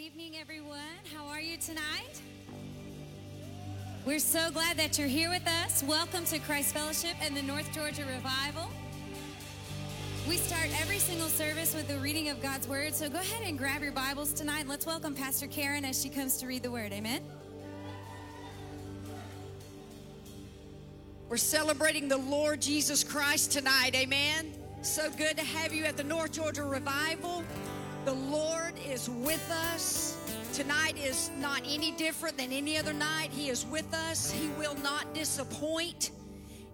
evening, everyone. How are you tonight? We're so glad that you're here with us. Welcome to Christ Fellowship and the North Georgia Revival. We start every single service with the reading of God's Word. So go ahead and grab your Bibles tonight. Let's welcome Pastor Karen as she comes to read the Word. Amen. We're celebrating the Lord Jesus Christ tonight. Amen. So good to have you at the North Georgia Revival. The Lord is with us. Tonight is not any different than any other night. He is with us. He will not disappoint.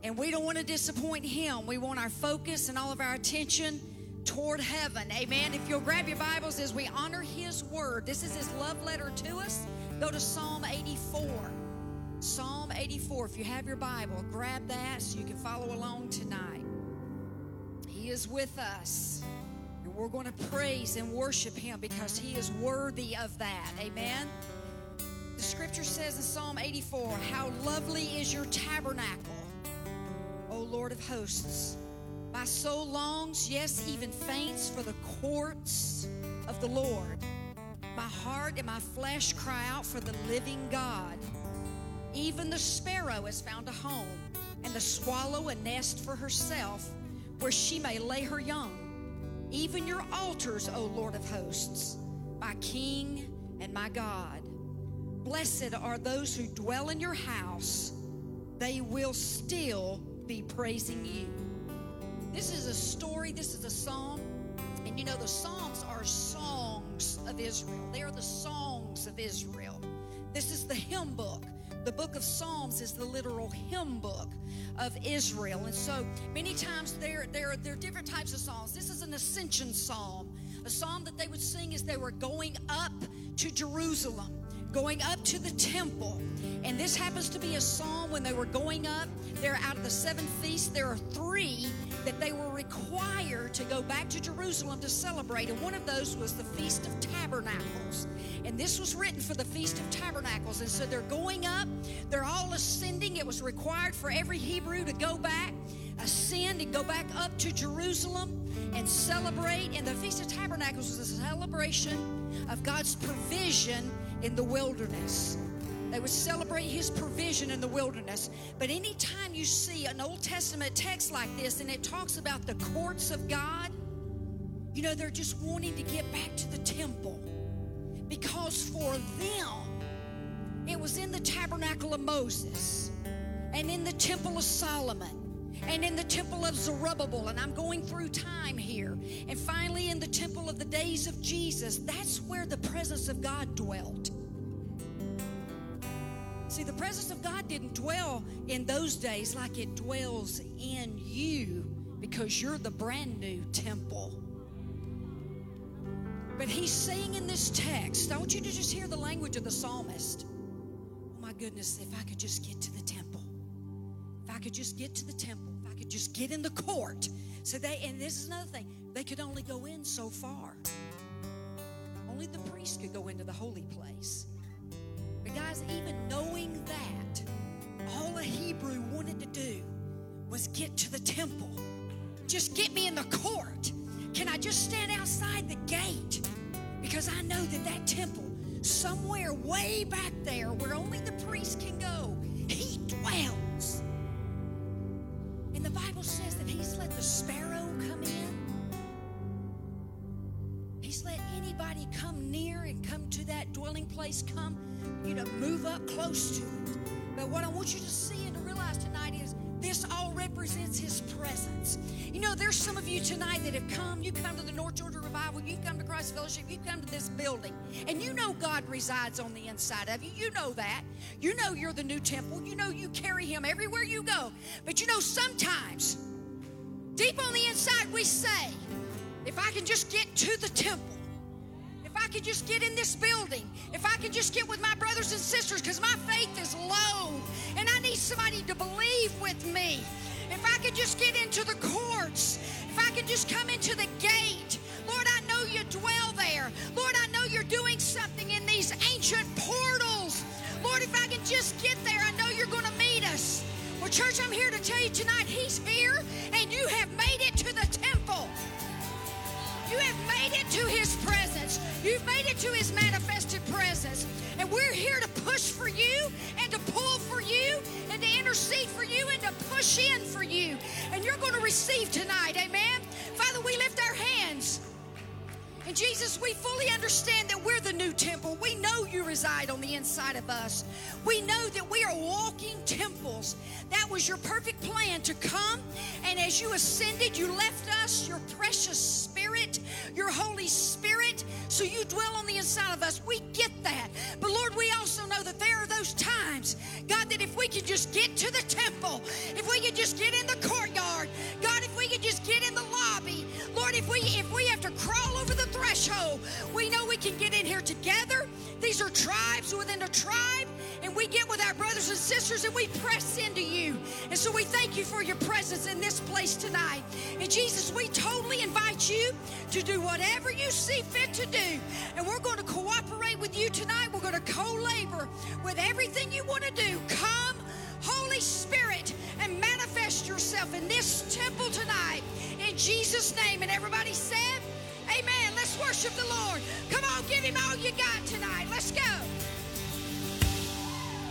And we don't want to disappoint Him. We want our focus and all of our attention toward heaven. Amen. If you'll grab your Bibles as we honor His Word, this is His love letter to us. Go to Psalm 84. Psalm 84. If you have your Bible, grab that so you can follow along tonight. He is with us. We're going to praise and worship him because he is worthy of that. Amen. The scripture says in Psalm 84 How lovely is your tabernacle, O Lord of hosts. My soul longs, yes, even faints for the courts of the Lord. My heart and my flesh cry out for the living God. Even the sparrow has found a home, and the swallow a nest for herself, where she may lay her young even your altars, O Lord of hosts, my King and my God. Blessed are those who dwell in your house, they will still be praising you. This is a story, this is a psalm, and you know, the Psalms are songs of Israel, they are the songs of Israel. This is the hymn book. The book of Psalms is the literal hymn book of Israel. And so many times there, there, there are different types of psalms. This is an ascension psalm, a psalm that they would sing as they were going up to Jerusalem, going up to the temple. And this happens to be a psalm when they were going up. They're out of the seven feasts. There are three that they were required to go back to Jerusalem to celebrate. And one of those was the Feast of Tabernacles. And this was written for the Feast of Tabernacles. And so they're going up, they're all ascending. It was required for every Hebrew to go back, ascend, and go back up to Jerusalem and celebrate. And the Feast of Tabernacles was a celebration of God's provision in the wilderness. They would celebrate his provision in the wilderness. But anytime you see an Old Testament text like this and it talks about the courts of God, you know, they're just wanting to get back to the temple. Because for them, it was in the tabernacle of Moses and in the temple of Solomon and in the temple of Zerubbabel. And I'm going through time here. And finally, in the temple of the days of Jesus, that's where the presence of God dwelt. See, the presence of God didn't dwell in those days like it dwells in you because you're the brand new temple. But he's saying in this text, I want you to just hear the language of the psalmist. Oh my goodness, if I could just get to the temple. If I could just get to the temple. If I could just get in the court. So they, and this is another thing, they could only go in so far. Only the priest could go into the holy place. Guys, even knowing that, all a Hebrew wanted to do was get to the temple. Just get me in the court. Can I just stand outside the gate? Because I know that that temple, somewhere way back there where only the priest can go, he dwells. And the Bible says that he's let the sparrow come in. He's let anybody come near and come to that dwelling place, come, you know, move up close to it. But what I want you to see and to realize tonight is this all represents his presence. You know, there's some of you tonight that have come, you come to the North Georgia Revival, you come to Christ Fellowship, you come to this building, and you know God resides on the inside of you. You know that. You know you're the new temple. You know you carry him everywhere you go. But you know, sometimes, deep on the inside, we say, if I can just get to the temple, I could just get in this building, if I could just get with my brothers and sisters, because my faith is low and I need somebody to believe with me. If I could just get into the courts, if I could just come into the gate, Lord, I know you dwell there. Lord, I know you're doing something in these ancient portals. Lord, if I can just get there, I know you're going to meet us. Well, church, I'm here to tell you tonight, He's here, and you have made it to the. You have made it to his presence. You've made it to his manifested presence. And we're here to push for you and to pull for you and to intercede for you and to push in for you. And you're going to receive tonight. Amen. Father, we lift our hands. And Jesus, we fully understand that we're the new temple. We know you reside on the inside of us. We know that we are walking temples. That was your perfect plan to come. And as you ascended, you left us your precious spirit, your Holy Spirit. So you dwell on the inside of us. We get that. But Lord, we also know that there are those times, God, that if we could just get to the temple, if we could just get in the courtyard, God, if we could just get in the threshold, we know we can get in here together. These are tribes within a tribe, and we get with our brothers and sisters and we press into you. And so we thank you for your presence in this place tonight. And Jesus, we totally invite you to do whatever you see fit to do. And we're going to cooperate with you tonight. We're going to co-labor with everything you want to do. Come, Holy Spirit, and manifest yourself in this temple tonight. In Jesus' name. And everybody said, Amen. Let's worship the Lord. Come on, give him all you got tonight. Let's go.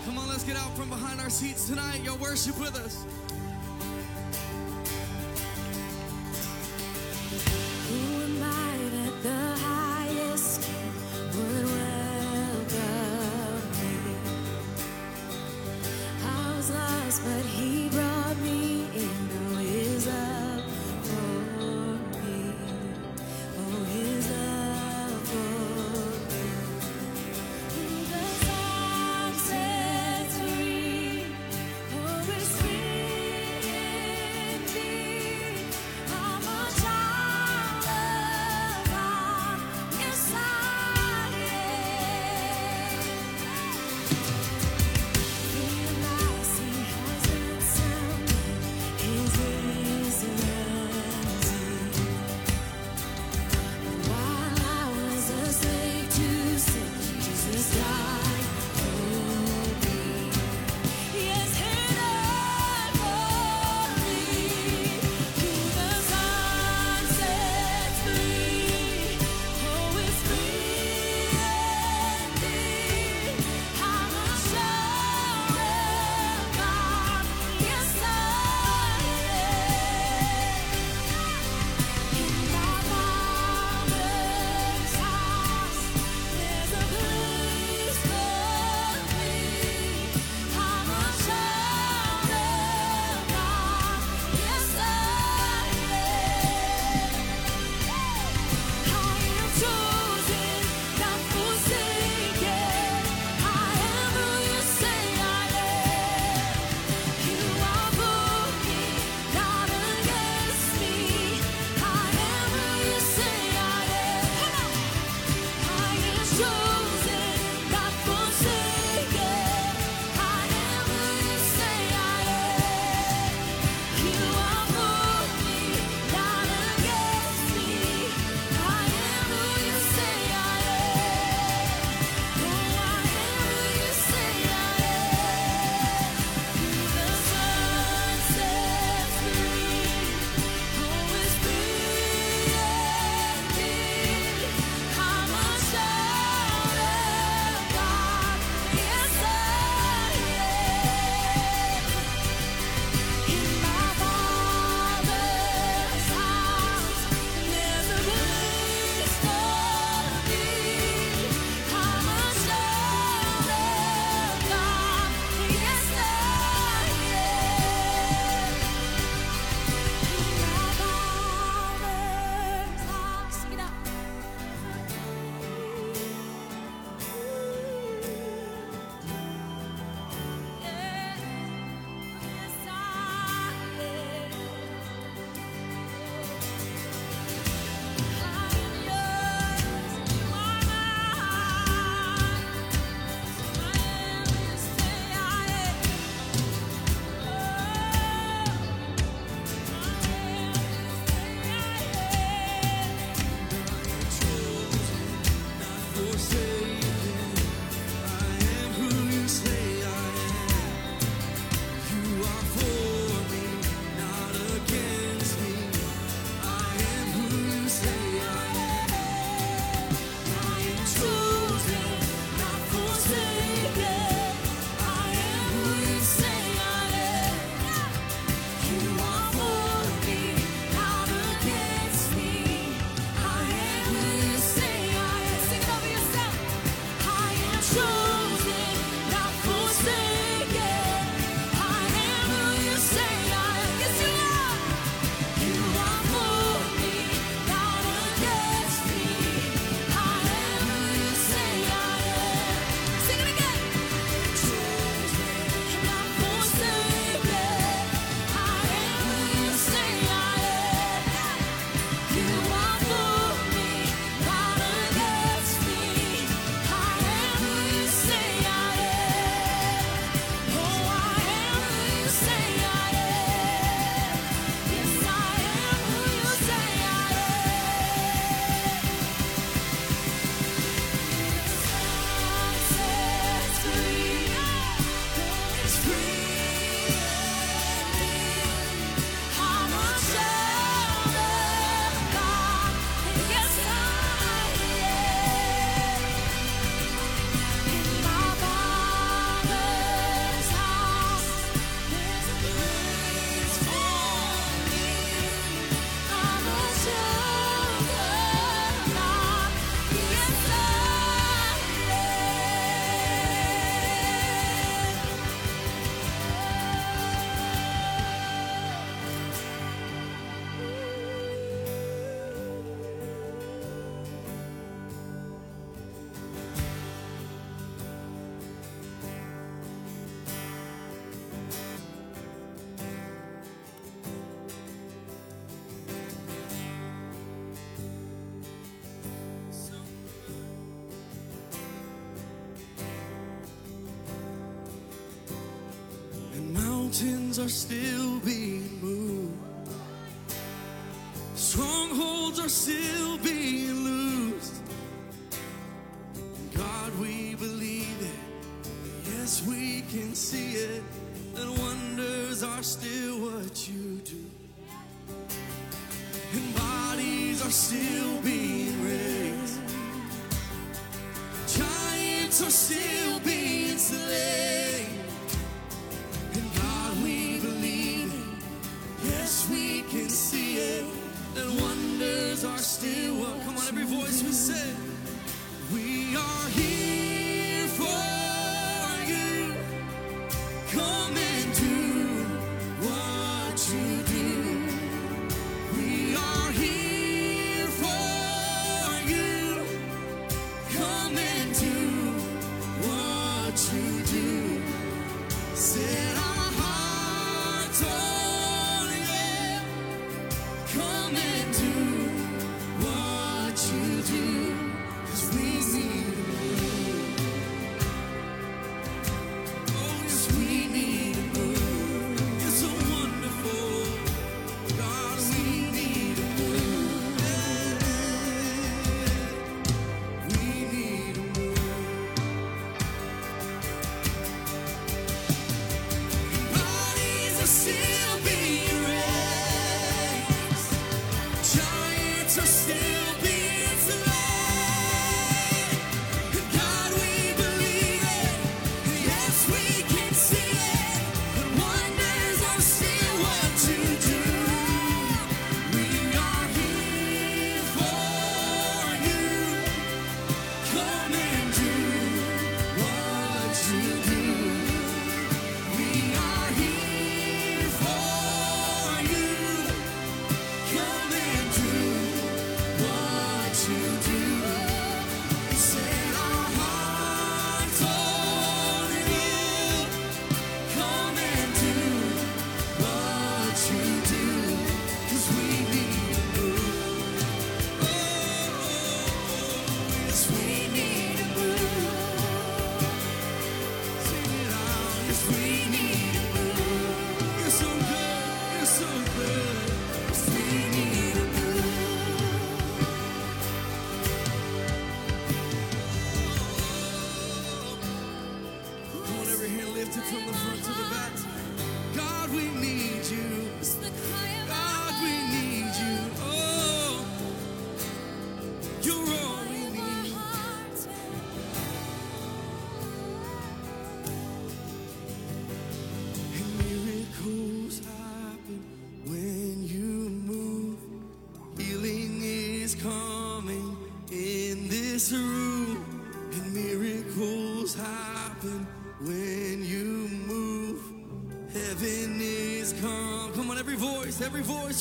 Come on, let's get out from behind our seats tonight. Y'all worship with us. Who am I that the highest would welcome me? I was lost, but He brought me are still being moved. Strongholds are still being loosed. God, we believe it. Yes, we can see it. That wonders are still what you do. And bodies are still being raised. Giants are still.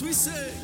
we sing.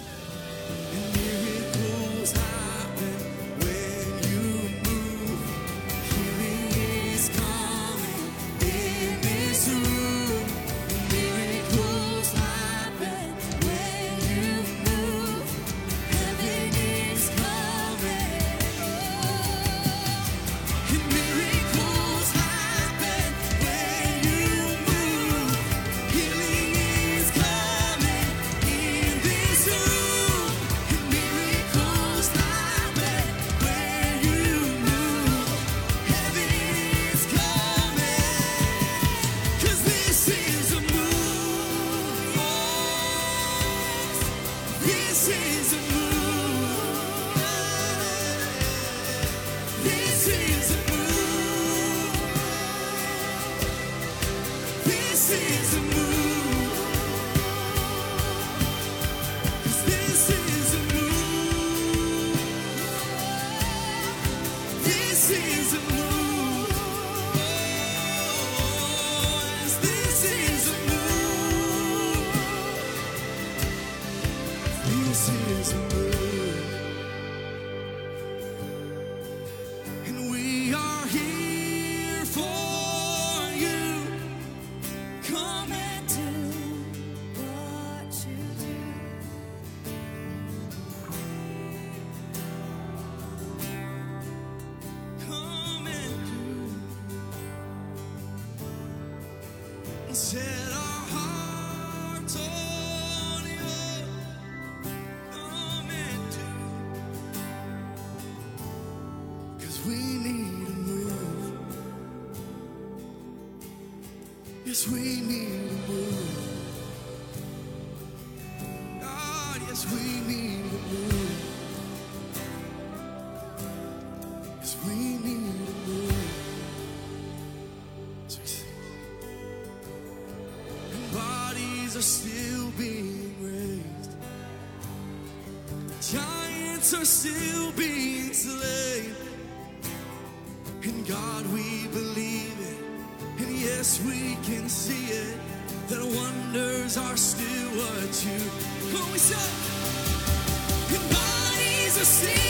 Are still being raised. Giants are still being slain. In God we believe it, and yes we can see it. That wonders are still what you. We say, and bodies are still.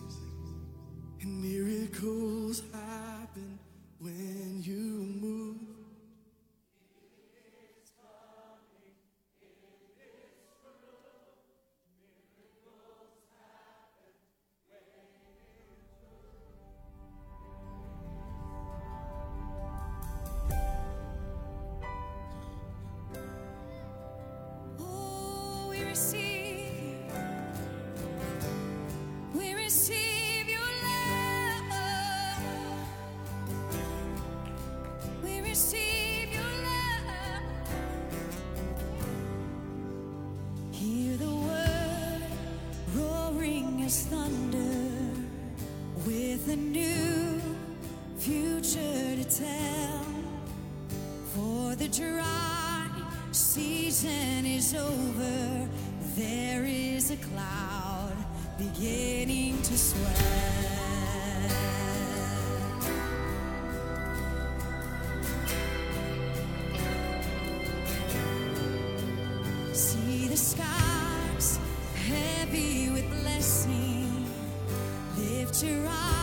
a new future to tell. For the dry season is over, there is a cloud beginning to swell. your eyes.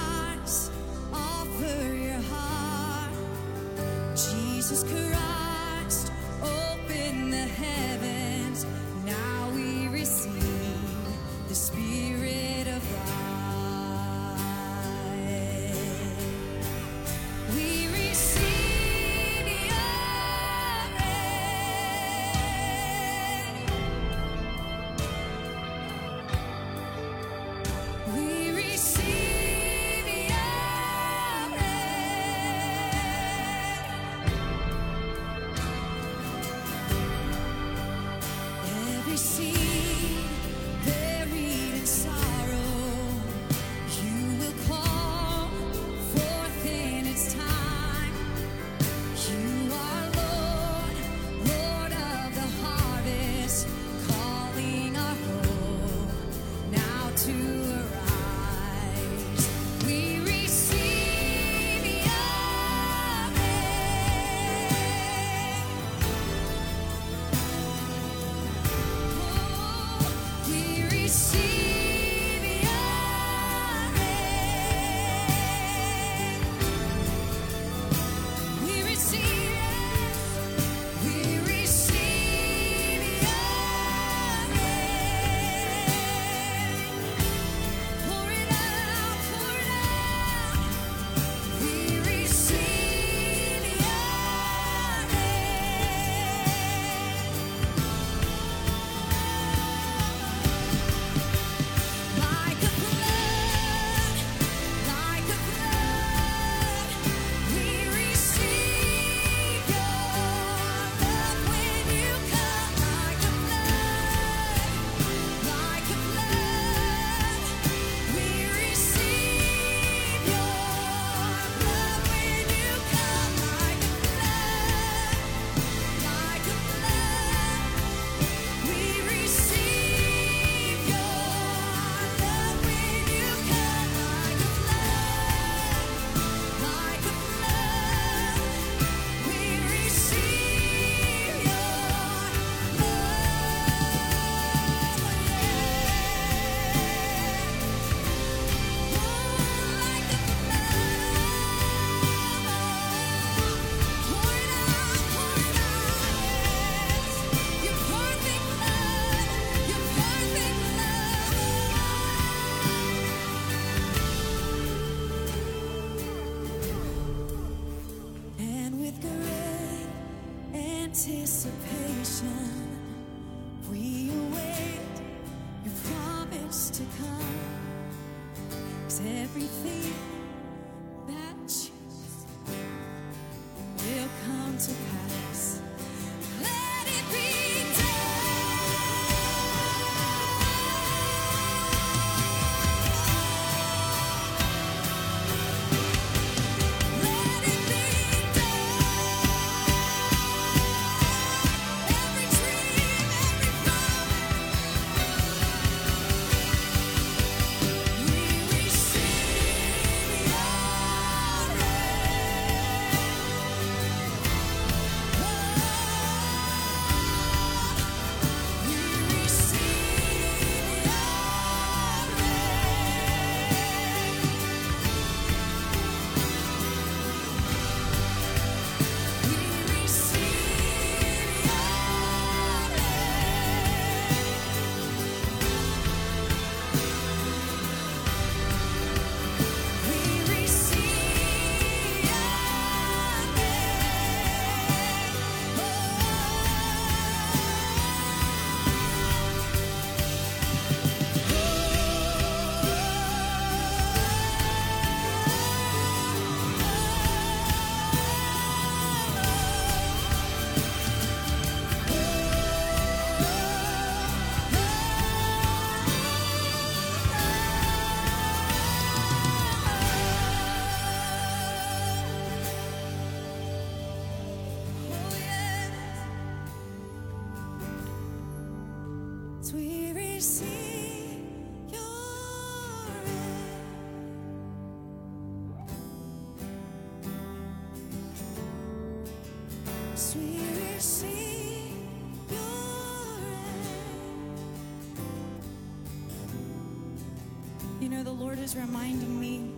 Reminding me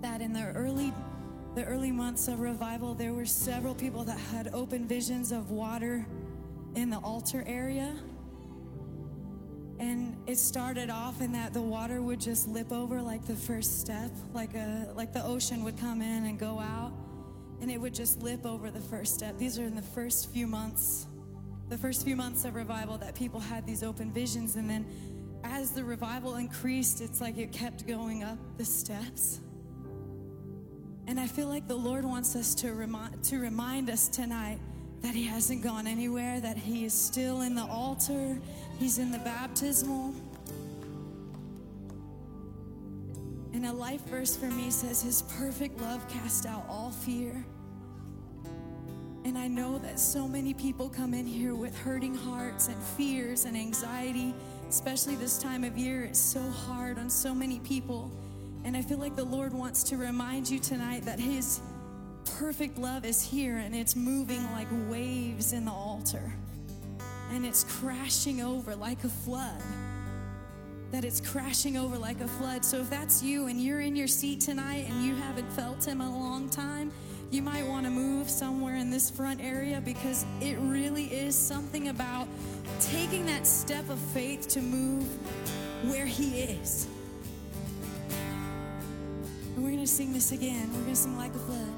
that in the early the early months of revival there were several people that had open visions of water in the altar area. And it started off in that the water would just lip over like the first step like a like the ocean would come in and go out and it would just lip over the first step. These are in the first few months the first few months of revival that people had these open visions and then as the revival increased it's like it kept going up the steps and I feel like the Lord wants us to remind to remind us tonight that He hasn't gone anywhere, that He is still in the altar, He's in the baptismal. And a life verse for me says, His perfect love cast out all fear. And I know that so many people come in here with hurting hearts and fears and anxiety, especially this time of year. It's so hard on so many people. And I feel like the Lord wants to remind you tonight that His perfect love is here and it's moving like waves in the altar. And it's crashing over like a flood. That it's crashing over like a flood. So if that's you and you're in your seat tonight and you haven't felt Him a long time, you might want to move somewhere in this front area because it really is something about taking that step of faith to move where He is. And we're going to sing this again. We're going to sing like a flood.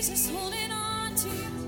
Jesus, holding on to you.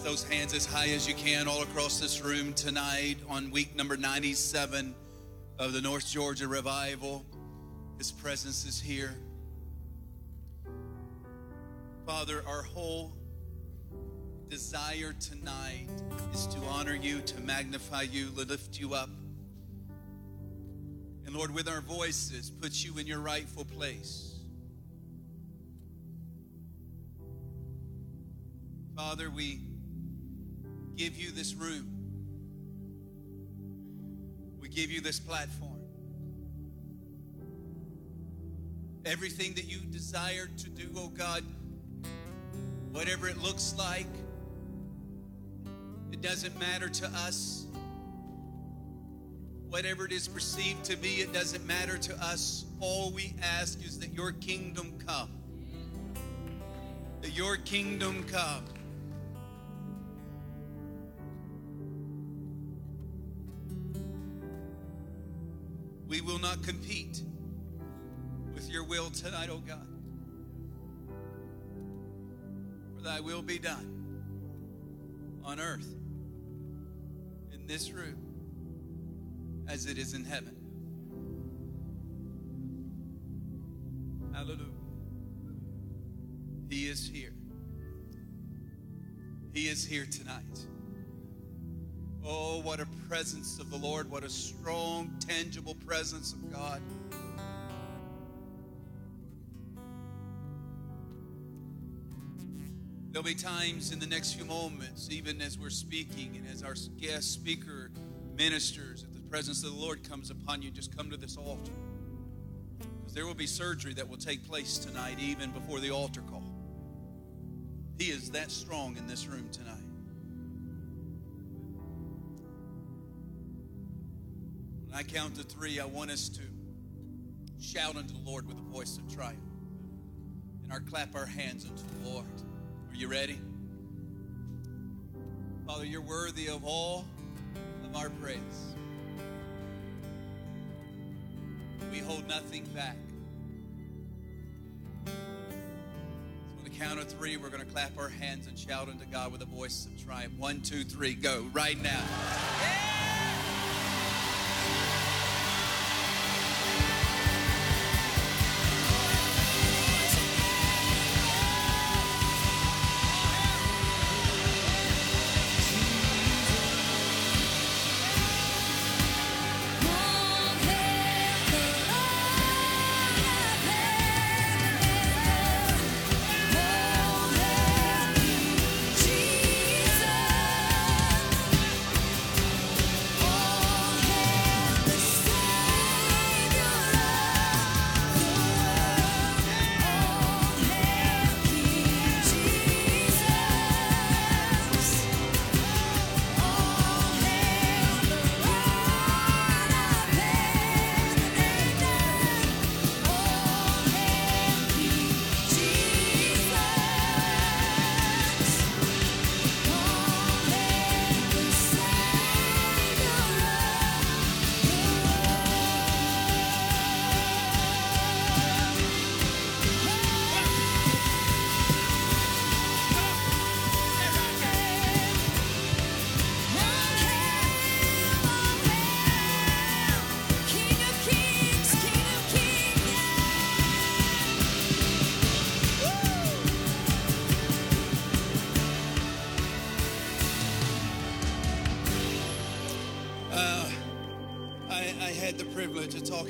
Lift those hands as high as you can all across this room tonight on week number 97 of the North Georgia Revival. His presence is here. Father, our whole desire tonight is to honor you, to magnify you, to lift you up. And Lord, with our voices, put you in your rightful place. Father, we give you this room. We give you this platform. Everything that you desire to do, oh God, whatever it looks like, it doesn't matter to us. Whatever it is perceived to be, it doesn't matter to us. All we ask is that your kingdom come. That your kingdom come. Compete with your will tonight, oh God. For thy will be done on earth, in this room, as it is in heaven. Hallelujah. He is here. He is here tonight. Oh, what a presence of the Lord. What a strong, tangible presence of God. There'll be times in the next few moments, even as we're speaking and as our guest speaker ministers, if the presence of the Lord comes upon you, just come to this altar. Because there will be surgery that will take place tonight, even before the altar call. He is that strong in this room tonight. I count to three, I want us to shout unto the Lord with a voice of triumph and our clap our hands unto the Lord. Are you ready? Father, you're worthy of all of our praise. We hold nothing back. So on the count of three, we're going to clap our hands and shout unto God with a voice of triumph. One, two, three, go right now. All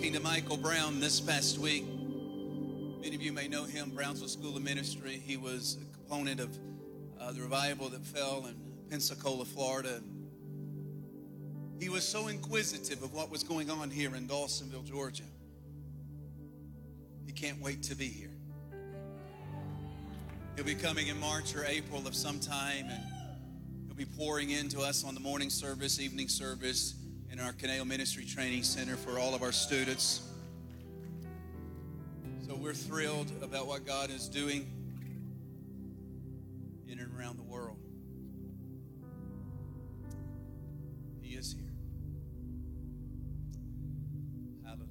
talking to Michael Brown this past week. Many of you may know him, Brownsville School of Ministry. He was a component of uh, the revival that fell in Pensacola, Florida. He was so inquisitive of what was going on here in Dawsonville, Georgia. He can't wait to be here. He'll be coming in March or April of some time, and he'll be pouring into us on the morning service, evening service, in our Caneo Ministry Training Center for all of our students. So we're thrilled about what God is doing in and around the world. He is here. Hallelujah.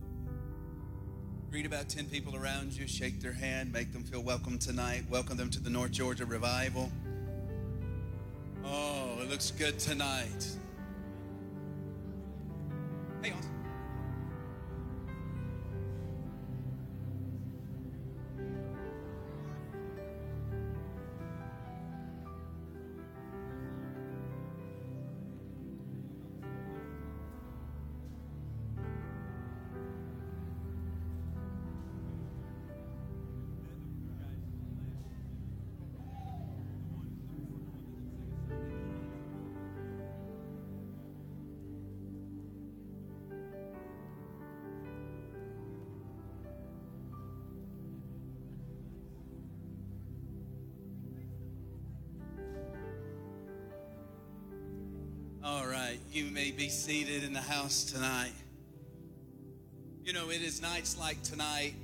Greet about 10 people around you, shake their hand, make them feel welcome tonight. Welcome them to the North Georgia Revival. Oh, it looks good tonight. Hey, Austin. You may be seated in the house tonight. You know, it is nights like tonight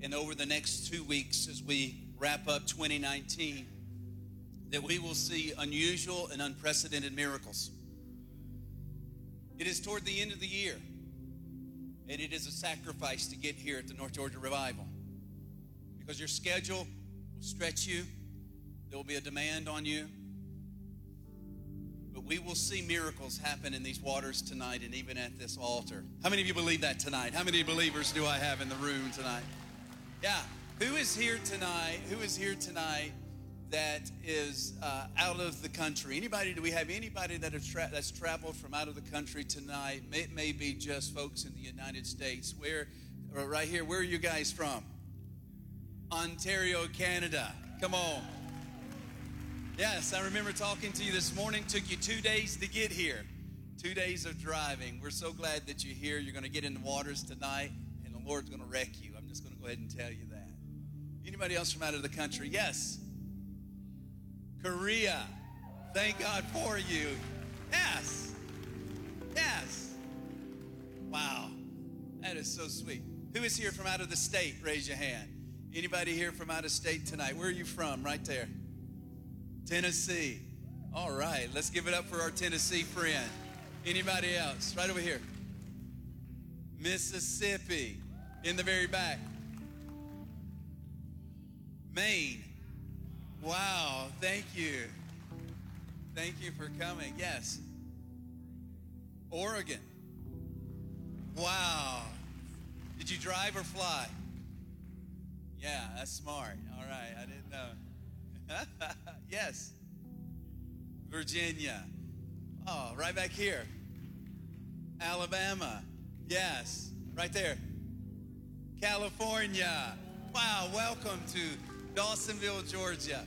and over the next two weeks as we wrap up 2019 that we will see unusual and unprecedented miracles. It is toward the end of the year, and it is a sacrifice to get here at the North Georgia Revival because your schedule will stretch you, there will be a demand on you. But we will see miracles happen in these waters tonight and even at this altar. How many of you believe that tonight? How many believers do I have in the room tonight? Yeah. Who is here tonight? Who is here tonight that is uh, out of the country? Anybody? Do we have anybody that have tra- that's traveled from out of the country tonight? It may be just folks in the United States. Where, right here, where are you guys from? Ontario, Canada. Come on. Yes, I remember talking to you this morning. Took you two days to get here. Two days of driving. We're so glad that you're here. You're going to get in the waters tonight, and the Lord's going to wreck you. I'm just going to go ahead and tell you that. Anybody else from out of the country? Yes. Korea. Thank God for you. Yes. Yes. Wow. That is so sweet. Who is here from out of the state? Raise your hand. Anybody here from out of state tonight? Where are you from? Right there. Tennessee. All right, let's give it up for our Tennessee friend. Anybody else? Right over here. Mississippi, in the very back. Maine. Wow, thank you. Thank you for coming. Yes. Oregon. Wow. Did you drive or fly? Yeah, that's smart. All right, I didn't know. yes. Virginia. Oh, right back here. Alabama. Yes. Right there. California. Wow, welcome to Dawsonville, Georgia.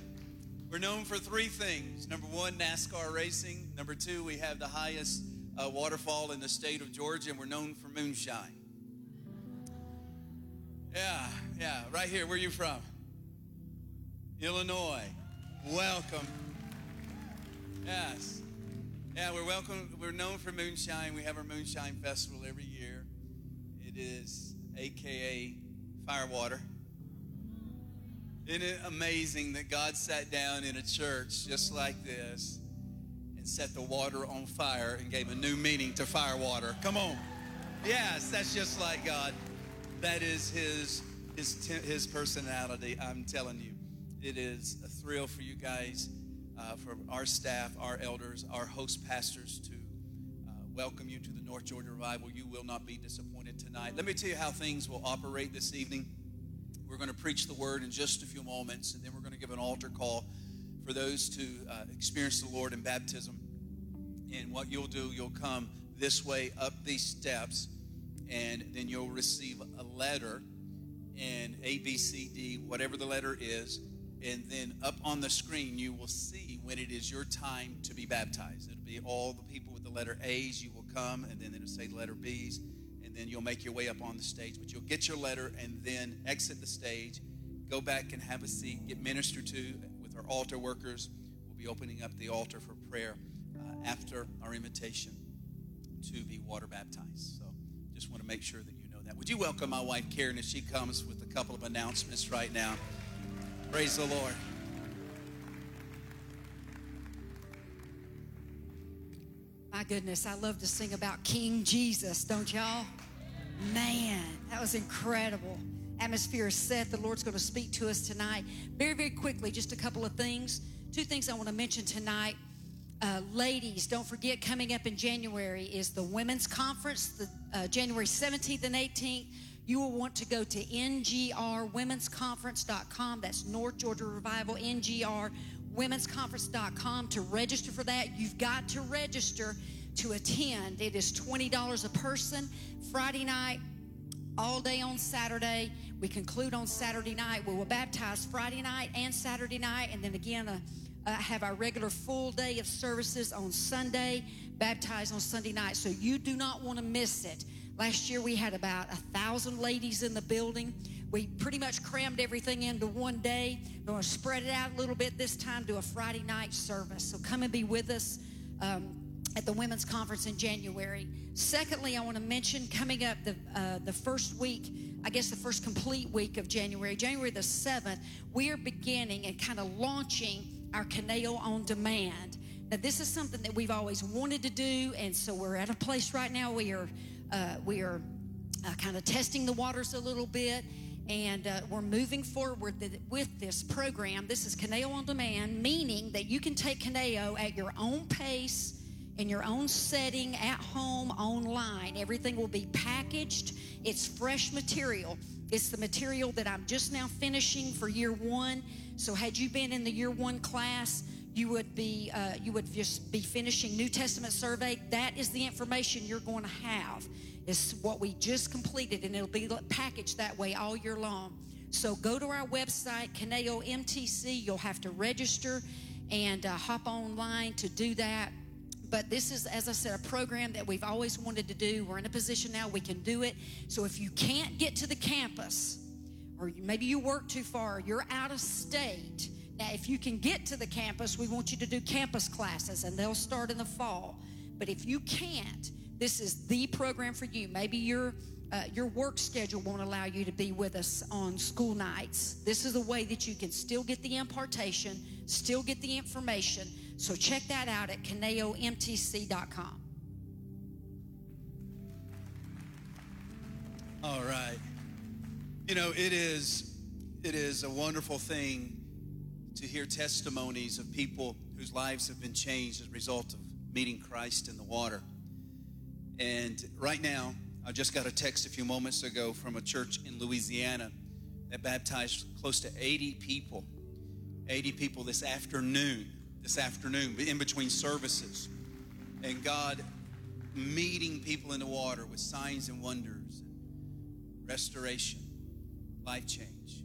We're known for three things. Number one, NASCAR racing. Number two, we have the highest uh, waterfall in the state of Georgia, and we're known for moonshine. Yeah, yeah, right here. Where are you from? Illinois. Welcome. Yes. Yeah, we're welcome. We're known for moonshine. We have our moonshine festival every year. It is AKA Firewater. Isn't it amazing that God sat down in a church just like this and set the water on fire and gave a new meaning to firewater? Come on. Yes, that's just like God. That is his his his personality. I'm telling you, it is a thrill for you guys, uh, for our staff, our elders, our host pastors to uh, welcome you to the North Georgia Revival. You will not be disappointed tonight. Let me tell you how things will operate this evening. We're going to preach the word in just a few moments, and then we're going to give an altar call for those to uh, experience the Lord in baptism. And what you'll do, you'll come this way up these steps, and then you'll receive a letter and A, B, C, D, whatever the letter is. And then up on the screen, you will see when it is your time to be baptized. It'll be all the people with the letter A's, you will come, and then it'll say the letter B's, and then you'll make your way up on the stage. But you'll get your letter and then exit the stage, go back and have a seat, get ministered to with our altar workers. We'll be opening up the altar for prayer uh, after our invitation to be water baptized. So just want to make sure that you know that. Would you welcome my wife Karen as she comes with a couple of announcements right now? Praise the Lord. My goodness, I love to sing about King Jesus, don't y'all? Man, that was incredible. Atmosphere is set. The Lord's going to speak to us tonight. Very, very quickly, just a couple of things. Two things I want to mention tonight. Uh, ladies, don't forget, coming up in January is the Women's Conference, the uh, January 17th and 18th. You will want to go to ngrwomensconference.com. That's North Georgia Revival, NGR womensconference.com to register for that. You've got to register to attend. It is $20 a person. Friday night, all day on Saturday. We conclude on Saturday night. We will baptize Friday night and Saturday night, and then again, uh, uh, have our regular full day of services on Sunday, baptize on Sunday night. So you do not want to miss it. Last year we had about a thousand ladies in the building. We pretty much crammed everything into one day. We're going to spread it out a little bit this time, do a Friday night service. So come and be with us. Um, at the women's conference in January. Secondly, I want to mention coming up the uh, the first week, I guess the first complete week of January, January the seventh, we are beginning and kind of launching our Caneo on demand. Now, this is something that we've always wanted to do, and so we're at a place right now. We are uh, we are uh, kind of testing the waters a little bit. And uh, we're moving forward with this program. This is Caneo on Demand, meaning that you can take Caneo at your own pace, in your own setting, at home, online. Everything will be packaged. It's fresh material. It's the material that I'm just now finishing for year one. So, had you been in the year one class, you would be uh, you would just be finishing New Testament survey. That is the information you're going to have. Is what we just completed, and it'll be packaged that way all year long. So go to our website, Caneo MTC. You'll have to register and uh, hop online to do that. But this is, as I said, a program that we've always wanted to do. We're in a position now we can do it. So if you can't get to the campus, or maybe you work too far, you're out of state. Now, if you can get to the campus, we want you to do campus classes, and they'll start in the fall. But if you can't, this is the program for you. Maybe your uh, your work schedule won't allow you to be with us on school nights. This is a way that you can still get the impartation, still get the information. So check that out at caneomtc.com. All right. You know, it is it is a wonderful thing to hear testimonies of people whose lives have been changed as a result of meeting Christ in the water. And right now, I just got a text a few moments ago from a church in Louisiana that baptized close to 80 people. 80 people this afternoon, this afternoon, in between services. And God meeting people in the water with signs and wonders, and restoration, life change.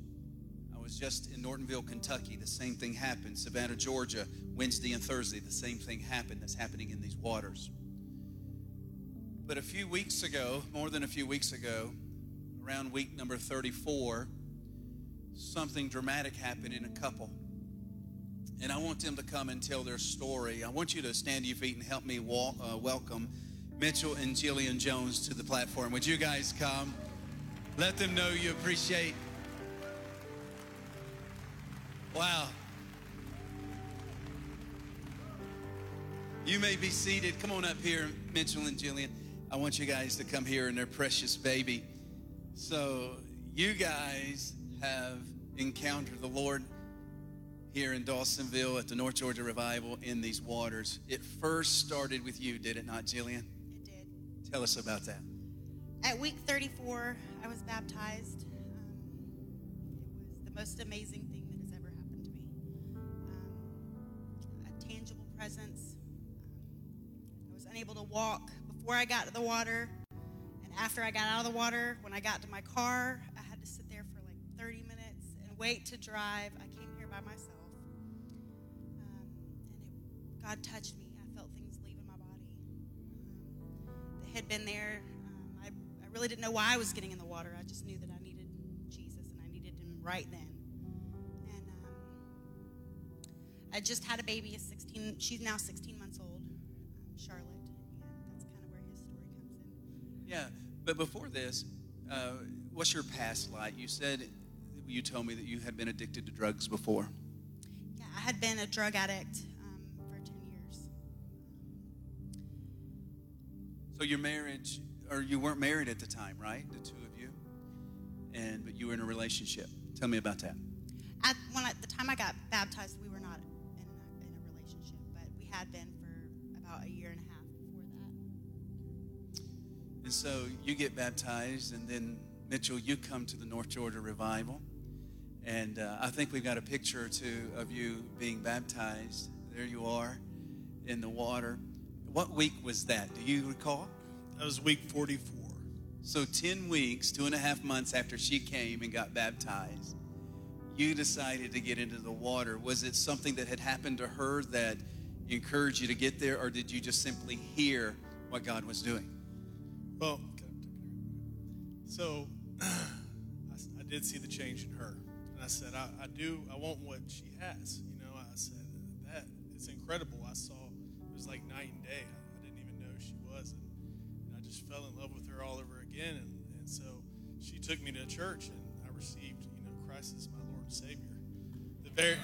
Just in Nortonville, Kentucky. The same thing happened. Savannah, Georgia, Wednesday and Thursday, the same thing happened that's happening in these waters. But a few weeks ago, more than a few weeks ago, around week number 34, something dramatic happened in a couple. And I want them to come and tell their story. I want you to stand to your feet and help me walk, uh, welcome Mitchell and Jillian Jones to the platform. Would you guys come? Let them know you appreciate. Wow. You may be seated. Come on up here, Mitchell and Jillian. I want you guys to come here and their precious baby. So, you guys have encountered the Lord here in Dawsonville at the North Georgia Revival in these waters. It first started with you, did it not, Jillian? It did. Tell us about that. At week 34, I was baptized. Um, it was the most amazing presence. I was unable to walk before I got to the water and after I got out of the water. When I got to my car, I had to sit there for like 30 minutes and wait to drive. I came here by myself. Um, and it, God touched me. I felt things leaving my body. Um, they had been there. Um, I, I really didn't know why I was getting in the water. I just knew that I needed Jesus and I needed him right then. And um, I just had a baby, a 16. She's now 16 months old, um, Charlotte, and that's kind of where his story comes in. Yeah, but before this, uh, what's your past like? You said, you told me that you had been addicted to drugs before. Yeah, I had been a drug addict um, for 10 years. So your marriage, or you weren't married at the time, right? The two of you, and but you were in a relationship. Tell me about that. At when at the time I got baptized, we had been for about a year and a half before that. And so you get baptized, and then Mitchell, you come to the North Georgia revival, and uh, I think we've got a picture or two of you being baptized. There you are, in the water. What week was that? Do you recall? That was week 44. So, 10 weeks, two and a half months after she came and got baptized, you decided to get into the water. Was it something that had happened to her that encouraged you to get there, or did you just simply hear what God was doing? Well, so I, did see the change in her. And I said, I, I do, I want what she has. You know, I said, that is incredible. I saw, it was like night and day. I, didn't even know she was. And, and I just fell in love with her all over again. And, and so she took me to church and I received, you know, Christ as my Lord and Savior. The very,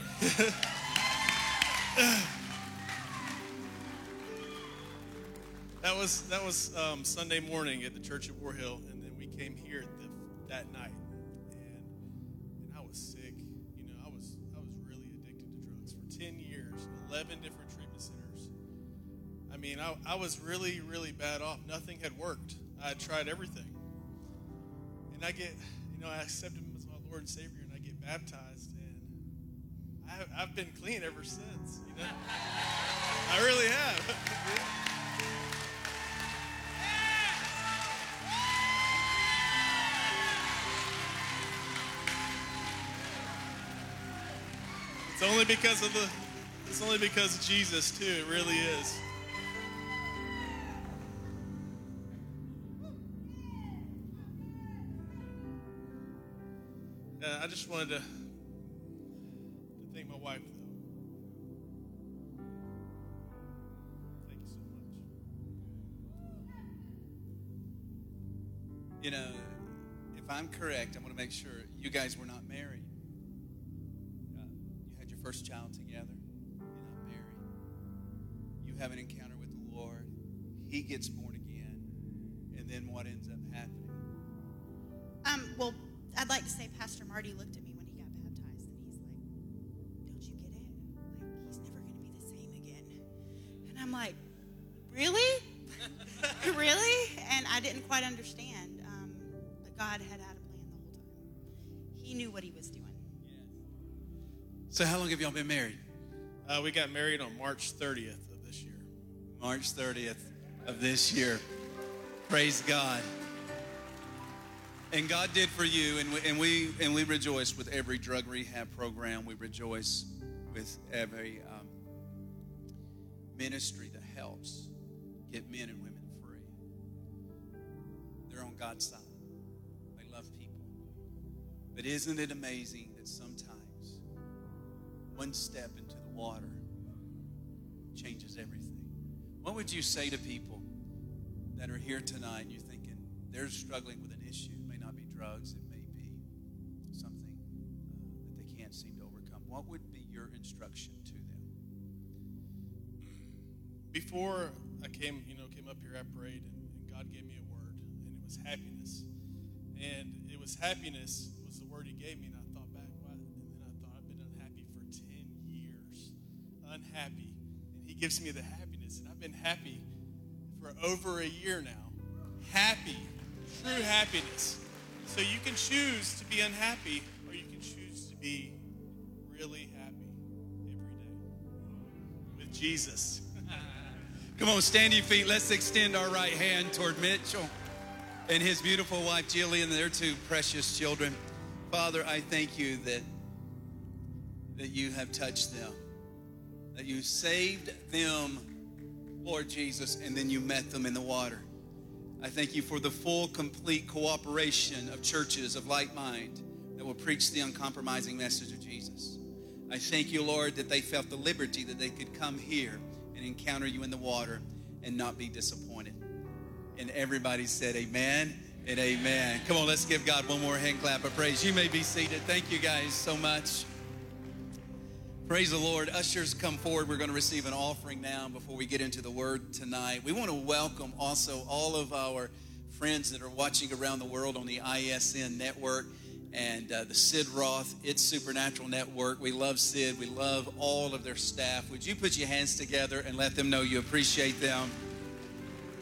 that was that was um, Sunday morning at the church at War Hill, and then we came here the, that night, and and I was sick. You know, I was I was really addicted to drugs for ten years, eleven different treatment centers. I mean, I, I was really really bad off. Nothing had worked. I had tried everything, and I get you know I accepted him as my Lord and Savior, and I get baptized, and I, I've been clean ever since. You know, I really have. It's only because of the it's only because of Jesus too. It really is. Uh, I just wanted to, to thank my wife though. Thank you so much. You know, if I'm correct, I want to make sure you guys were not married. First child together. You're not married. You have an encounter with the Lord. He gets born again. And then what ends up happening? Um, well, I'd like to say Pastor Marty looked at me when he got baptized, and he's like, "Don't you get it? Like he's never going to be the same again." And I'm like, "Really? really?" And I didn't quite understand, um, but God had had So, how long have y'all been married? Uh, we got married on March 30th of this year. March 30th of this year. Praise God. And God did for you, and we, and we and we rejoice with every drug rehab program. We rejoice with every um, ministry that helps get men and women free. They're on God's side. They love people. But isn't it amazing that sometimes one step into the water changes everything? What would you say to people that are here tonight and you're thinking they're struggling with an issue? It may not be drugs, it may be something uh, that they can't seem to overcome. What would be your instruction to them? before I came, you know, came up here, I prayed, and, and God gave me a word, and it was happiness. And it was happiness was the word He gave me, and I unhappy, and He gives me the happiness, and I've been happy for over a year now, happy, true happiness. So you can choose to be unhappy, or you can choose to be really happy every day with Jesus. Come on, stand your feet. Let's extend our right hand toward Mitchell and his beautiful wife, Jillian, and their two precious children. Father, I thank you that, that you have touched them, that you saved them, Lord Jesus, and then you met them in the water. I thank you for the full, complete cooperation of churches of like mind that will preach the uncompromising message of Jesus. I thank you, Lord, that they felt the liberty that they could come here and encounter you in the water and not be disappointed. And everybody said, Amen and amen. Come on, let's give God one more hand clap of praise. You may be seated. Thank you guys so much. Praise the Lord. Ushers, come forward. We're going to receive an offering now before we get into the word tonight. We want to welcome also all of our friends that are watching around the world on the ISN network and uh, the Sid Roth It's Supernatural Network. We love Sid. We love all of their staff. Would you put your hands together and let them know you appreciate them?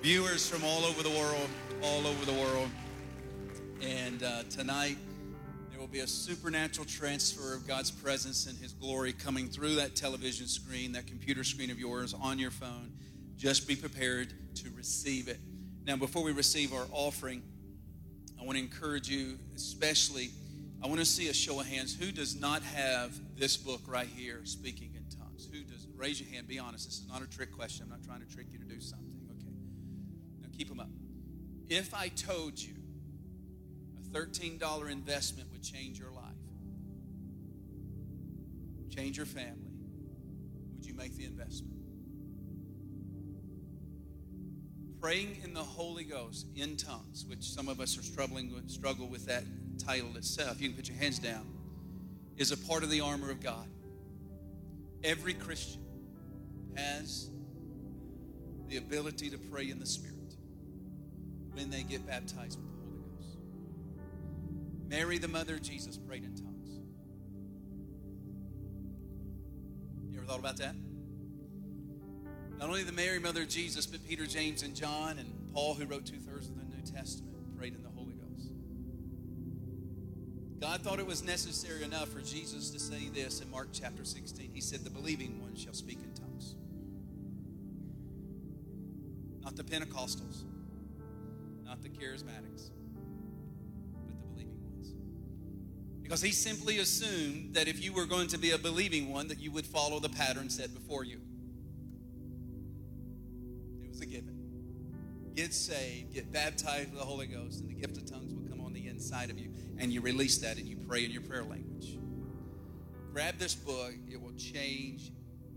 Viewers from all over the world, all over the world. And uh, tonight, there will be a supernatural transfer of God's presence and His glory coming through that television screen, that computer screen of yours on your phone. Just be prepared to receive it. Now, before we receive our offering, I want to encourage you, especially, I want to see a show of hands. Who does not have this book right here, Speaking in Tongues? Who does? Raise your hand. Be honest. This is not a trick question. I'm not trying to trick you to do something. Okay. Now keep them up. If I told you $13 investment would change your life, change your family, would you make the investment? Praying in the Holy Ghost in tongues, which some of us are struggling with, struggle with that title itself. You can put your hands down. Is a part of the armor of God. Every Christian has the ability to pray in the Spirit when they get baptized Mary, the mother of Jesus, prayed in tongues. You ever thought about that? Not only the Mary, mother of Jesus, but Peter, James, and John, and Paul, who wrote two thirds of the New Testament, prayed in the Holy Ghost. God thought it was necessary enough for Jesus to say this in Mark chapter 16. He said, The believing one shall speak in tongues. Not the Pentecostals, not the charismatics, Because he simply assumed that if you were going to be a believing one, that you would follow the pattern set before you. It was a given. Get saved, get baptized with the Holy Ghost, and the gift of tongues will come on the inside of you. And you release that and you pray in your prayer language. Grab this book, it will change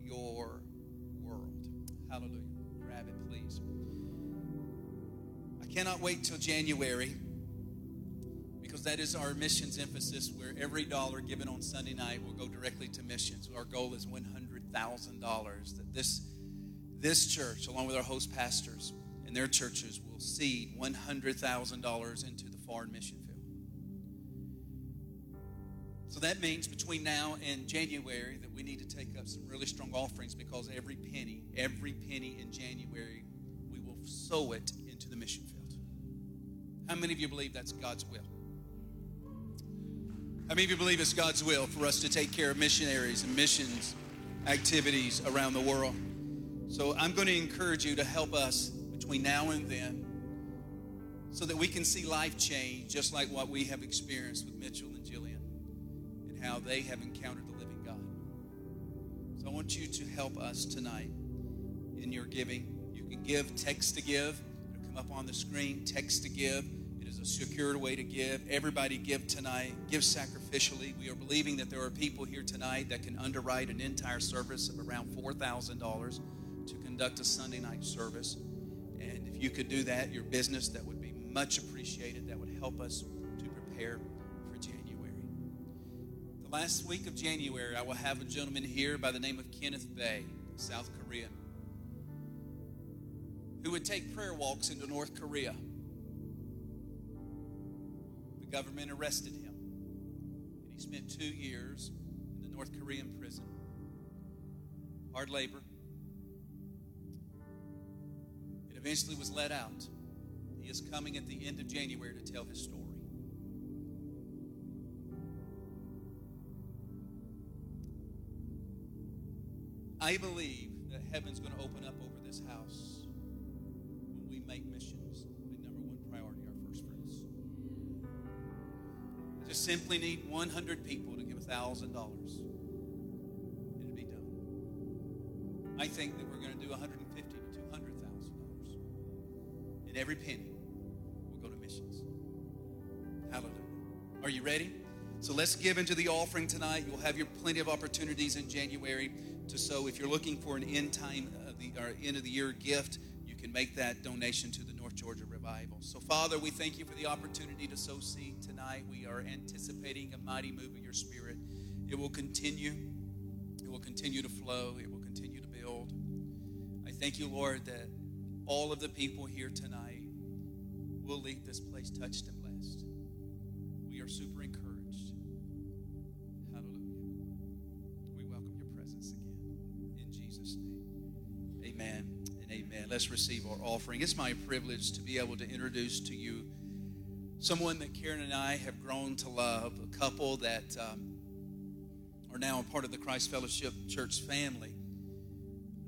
your world. Hallelujah. Grab it, please. I cannot wait till January because that is our missions emphasis where every dollar given on Sunday night will go directly to missions. Our goal is $100,000 that this this church along with our host pastors and their churches will seed $100,000 into the foreign mission field. So that means between now and January that we need to take up some really strong offerings because every penny, every penny in January, we will sow it into the mission field. How many of you believe that's God's will? How many of you believe it's God's will for us to take care of missionaries and missions activities around the world? So I'm going to encourage you to help us between now and then so that we can see life change just like what we have experienced with Mitchell and Jillian and how they have encountered the living God. So I want you to help us tonight in your giving. You can give text to give. It'll come up on the screen, text to give. Is a secure way to give. Everybody give tonight. Give sacrificially. We are believing that there are people here tonight that can underwrite an entire service of around $4,000 to conduct a Sunday night service. And if you could do that, your business, that would be much appreciated. That would help us to prepare for January. The last week of January, I will have a gentleman here by the name of Kenneth Bae, South Korea, who would take prayer walks into North Korea. The government arrested him, and he spent two years in the North Korean prison. Hard labor, and eventually was let out. He is coming at the end of January to tell his story. I believe that heaven's going to open up over this house simply need 100 people to give $1,000 and it'll be done. I think that we're going to do 150 to $200,000. And every penny will go to missions. Hallelujah. Are you ready? So let's give into the offering tonight. You'll have your plenty of opportunities in January to sow. If you're looking for an end time of the or end of the year gift, you can make that donation to the North Georgia So Father, we thank you for the opportunity to sow seed tonight. We are anticipating a mighty move of your spirit. It will continue. It will continue to flow. It will continue to build. I thank you, Lord, that all of the people here tonight will leave this place touched and blessed. We are super encouraged. Hallelujah. We welcome your presence again. In Jesus' name. Amen amen. Let's receive our offering. It's my privilege to be able to introduce to you someone that Karen and I have grown to love, a couple that um, are now a part of the Christ Fellowship Church family.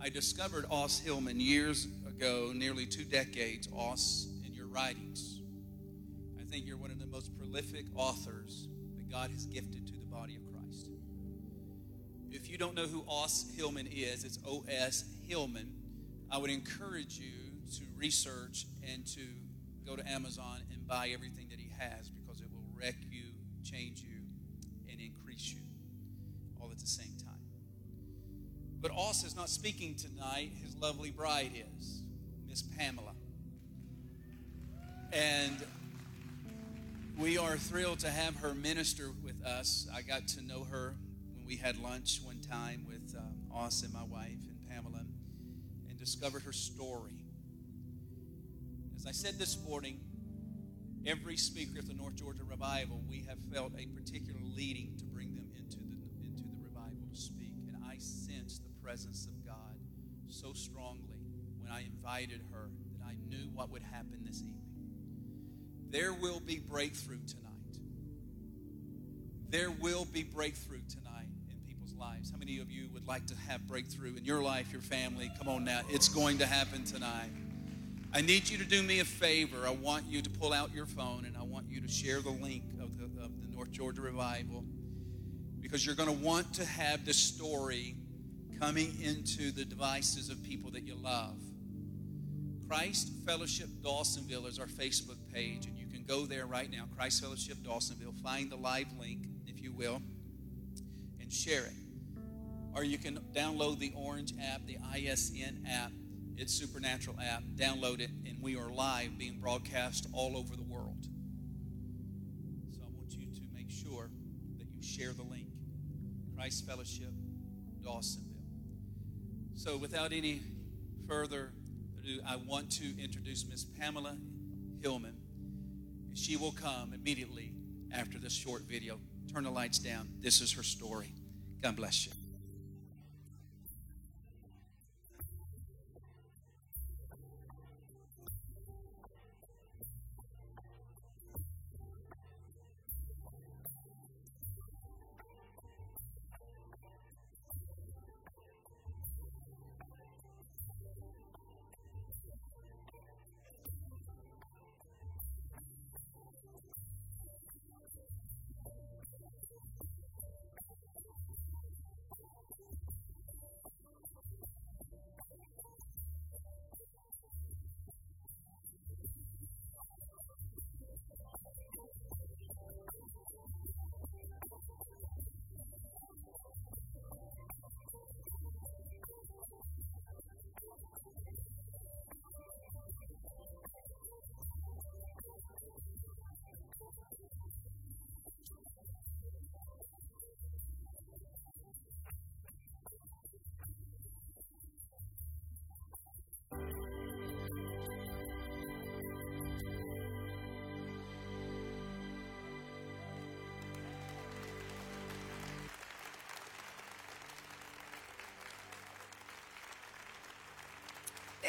I discovered Os Hillman years ago, nearly two decades, Os, in your writings. I think you're one of the most prolific authors that God has gifted to the body of Christ. If you don't know who Os Hillman is, it's O.S. Hillman. I would encourage you to research and to go to Amazon and buy everything that he has because it will wreck you, change you, and increase you all at the same time. But Os is not speaking tonight. His lovely bride is, Miss Pamela. And we are thrilled to have her minister with us. I got to know her when we had lunch one time with um, and my wife and Pamela discovered her story. As I said this morning, every speaker at the North Georgia Revival, we have felt a particular leading to bring them into the, into the revival to speak. And I sensed the presence of God so strongly when I invited her that I knew what would happen this evening. There will be breakthrough tonight. There will be breakthrough tonight lives. How many of you would like to have breakthrough in your life, your family? Come on now, it's going to happen tonight. I need you to do me a favor. I want you to pull out your phone and I want you to share the link of the, of the North Georgia Revival because you're going to want to have this story coming into the devices of people that you love. Christ Fellowship Dawsonville is our Facebook page, and you can go there right now. Christ Fellowship Dawsonville. Find the live link, if you will, and share it. Or you can download the Orange app, the ISN app. It's supernatural app. Download it, and we are live, being broadcast all over the world. So I want you to make sure that you share the link. Christ Fellowship Dawsonville. So without any further ado, I want to introduce Miss Pamela Hillman. She will come immediately after this short video. Turn the lights down. This is her story. God bless you.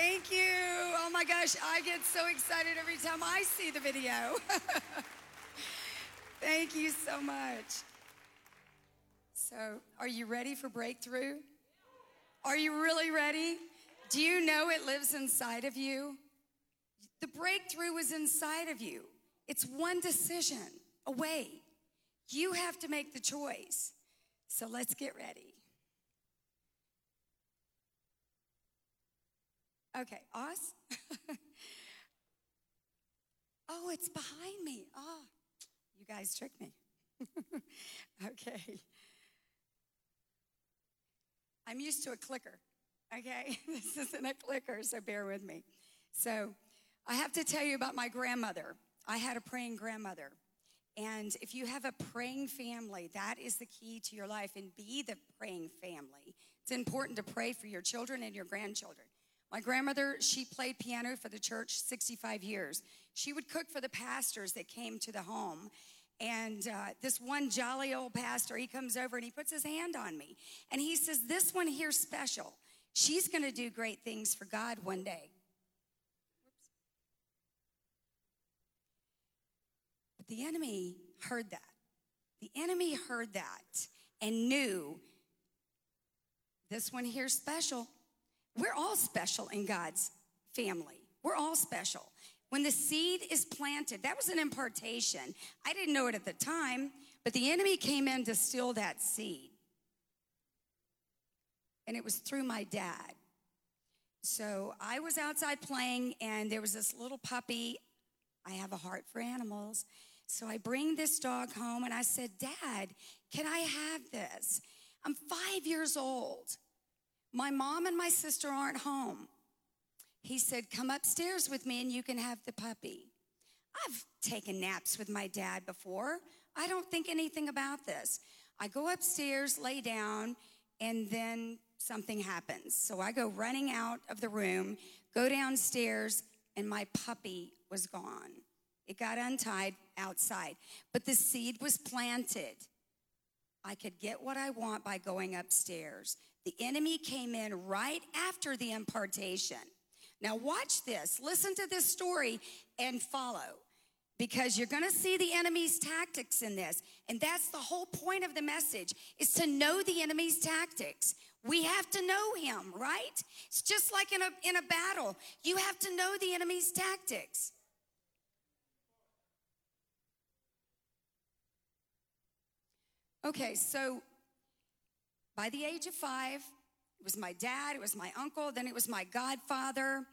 Thank you. Oh my gosh, I get so excited every time I see the video. Thank you so much. So, are you ready for breakthrough? Are you really ready? Do you know it lives inside of you? The breakthrough is inside of you. It's one decision away. You have to make the choice. So let's get ready. Okay, Os? oh, it's behind me. Oh, you guys tricked me. okay. I'm used to a clicker, okay? this isn't a clicker, so bear with me. So, I have to tell you about my grandmother. I had a praying grandmother. And if you have a praying family, that is the key to your life and be the praying family. It's important to pray for your children and your grandchildren. My grandmother, she played piano for the church 65 years. She would cook for the pastors that came to the home. And uh, this one jolly old pastor, he comes over and he puts his hand on me. And he says, This one here's special. She's going to do great things for God one day. But the enemy heard that. The enemy heard that and knew this one here's special. We're all special in God's family. We're all special. When the seed is planted, that was an impartation. I didn't know it at the time, but the enemy came in to steal that seed. And it was through my dad. So I was outside playing, and there was this little puppy. I have a heart for animals. So I bring this dog home, and I said, Dad, can I have this? I'm five years old. My mom and my sister aren't home. He said, Come upstairs with me and you can have the puppy. I've taken naps with my dad before. I don't think anything about this. I go upstairs, lay down, and then something happens. So I go running out of the room, go downstairs, and my puppy was gone. It got untied outside, but the seed was planted. I could get what I want by going upstairs. The enemy came in right after the impartation. Now, watch this. Listen to this story and follow because you're going to see the enemy's tactics in this. And that's the whole point of the message is to know the enemy's tactics. We have to know him, right? It's just like in a in a battle. You have to know the enemy's tactics. Okay, so by the age of five, it was my dad, it was my uncle, then it was my godfather,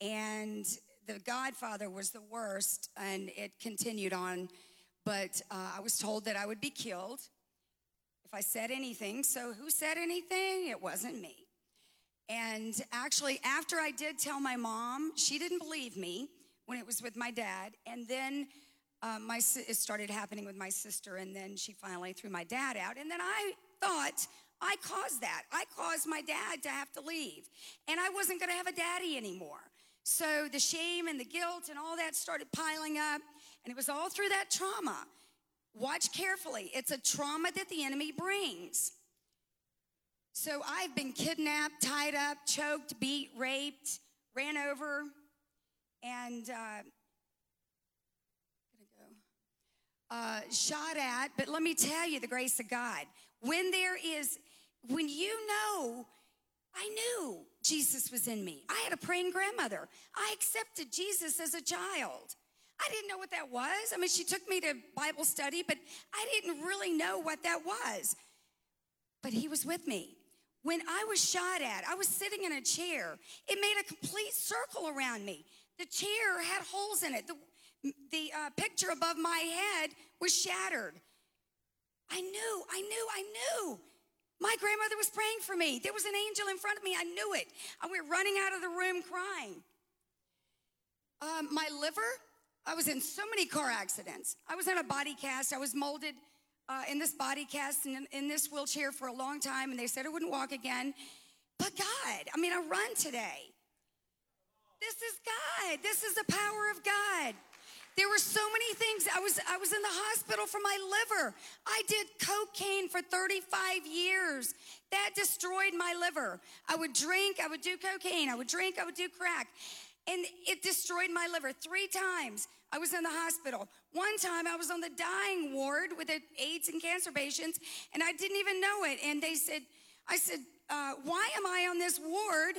and the godfather was the worst, and it continued on. But uh, I was told that I would be killed if I said anything. So, who said anything? It wasn't me. And actually, after I did tell my mom, she didn't believe me when it was with my dad. And then uh, my it started happening with my sister, and then she finally threw my dad out. And then I thought I caused that. I caused my dad to have to leave, and I wasn't going to have a daddy anymore. So the shame and the guilt and all that started piling up, and it was all through that trauma. Watch carefully. It's a trauma that the enemy brings. So I've been kidnapped, tied up, choked, beat, raped, ran over, and uh, uh, shot at. But let me tell you the grace of God. When there is, when you know, I knew Jesus was in me. I had a praying grandmother. I accepted Jesus as a child. I didn't know what that was. I mean, she took me to Bible study, but I didn't really know what that was. But he was with me. When I was shot at, I was sitting in a chair. It made a complete circle around me. The chair had holes in it. The, the uh, picture above my head was shattered. I knew, I knew, I knew. My grandmother was praying for me. There was an angel in front of me. I knew it. I went running out of the room crying. Um, my liver, I was in so many car accidents. I was in a body cast. I was molded uh, in this body cast and in, in this wheelchair for a long time, and they said I wouldn't walk again. But God, I mean, I run today. This is God. This is the power of God. There were so many things. I was I was in the hospital for my liver. I did cocaine for 35 years. That destroyed my liver. I would drink, I would do cocaine, I would drink, I would do crack. And it destroyed my liver three times. I was in the hospital. One time I was on the dying ward with AIDS and cancer patients, and I didn't even know it. And they said, I said, uh, why am I on this ward?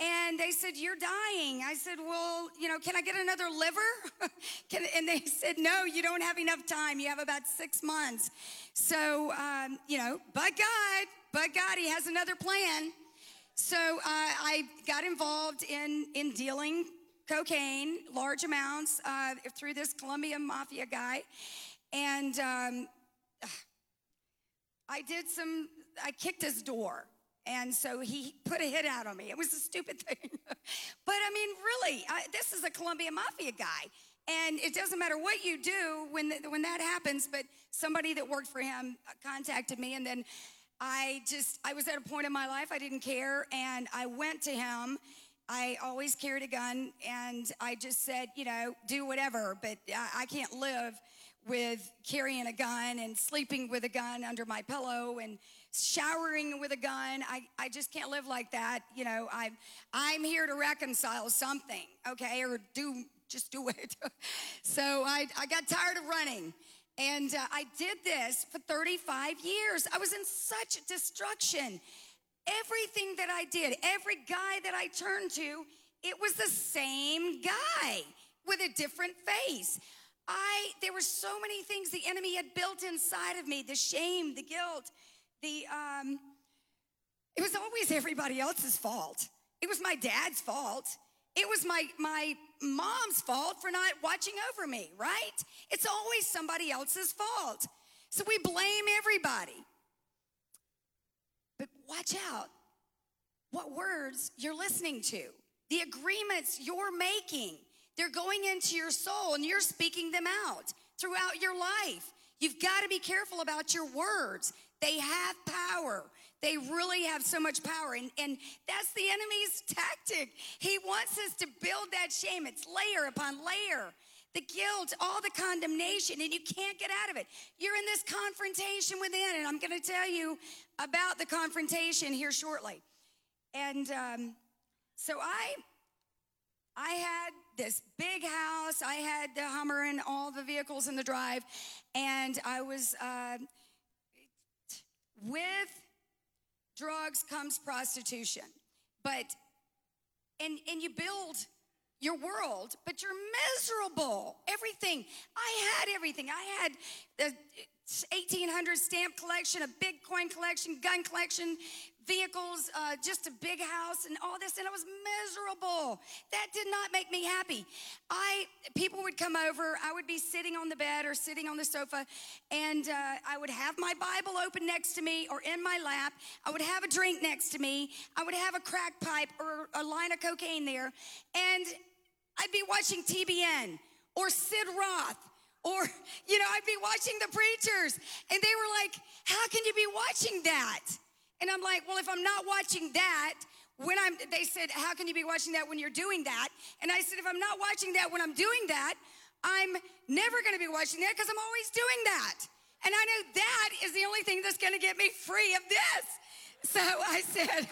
And they said, You're dying. I said, Well, you know, can I get another liver? and they said, No, you don't have enough time. You have about six months. So, um, you know, but God, but God, He has another plan. So uh, I got involved in, in dealing cocaine, large amounts, uh, through this Colombian mafia guy. And um, I did some, I kicked his door. And so he put a hit out on me. It was a stupid thing. but I mean, really, I, this is a Colombian mafia guy. And it doesn't matter what you do when, when that happens, but somebody that worked for him contacted me. And then I just, I was at a point in my life I didn't care. And I went to him. I always carried a gun. And I just said, you know, do whatever, but I, I can't live with carrying a gun and sleeping with a gun under my pillow and showering with a gun. I, I just can't live like that. You know, I, I'm here to reconcile something, okay, or do just do it. so I, I got tired of running. And uh, I did this for 35 years. I was in such destruction. Everything that I did, every guy that I turned to, it was the same guy with a different face. I there were so many things the enemy had built inside of me, the shame, the guilt, the um it was always everybody else's fault. It was my dad's fault. It was my my mom's fault for not watching over me, right? It's always somebody else's fault. So we blame everybody. But watch out what words you're listening to, the agreements you're making. They're going into your soul and you're speaking them out throughout your life. You've got to be careful about your words. They have power. They really have so much power. And, and that's the enemy's tactic. He wants us to build that shame. It's layer upon layer. The guilt, all the condemnation, and you can't get out of it. You're in this confrontation within, and I'm going to tell you about the confrontation here shortly. And um, so I I had this big house. I had the Hummer and all the vehicles in the drive, and I was uh, with drugs comes prostitution, but and and you build your world, but you're miserable. Everything I had, everything I had the 1800 stamp collection, a big coin collection, gun collection, vehicles, uh, just a big house, and all this, and I was miserable. That did not make me happy. I people would come over. I would be sitting on the bed or sitting on the sofa, and uh, I would have my Bible open next to me or in my lap. I would have a drink next to me. I would have a crack pipe or a line of cocaine there, and I'd be watching TBN or Sid Roth. Or, you know, I'd be watching the preachers, and they were like, How can you be watching that? And I'm like, well, if I'm not watching that, when I'm, they said, how can you be watching that when you're doing that? And I said, if I'm not watching that when I'm doing that, I'm never gonna be watching that because I'm always doing that. And I know that is the only thing that's gonna get me free of this. So I said,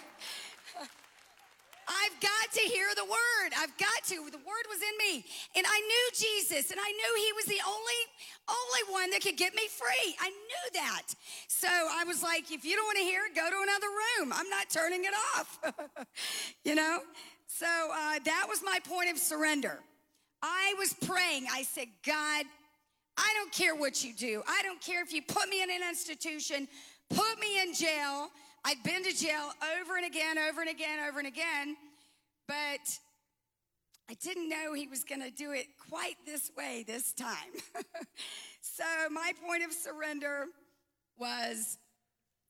I've got to hear the word. I've got to. The word was in me. And I knew Jesus, and I knew he was the only only one that could get me free. I knew that. So I was like, if you don't want to hear it, go to another room. I'm not turning it off. you know? So uh, that was my point of surrender. I was praying. I said, God, I don't care what you do. I don't care if you put me in an institution, put me in jail. I'd been to jail over and again, over and again, over and again, but I didn't know he was going to do it quite this way this time. so my point of surrender was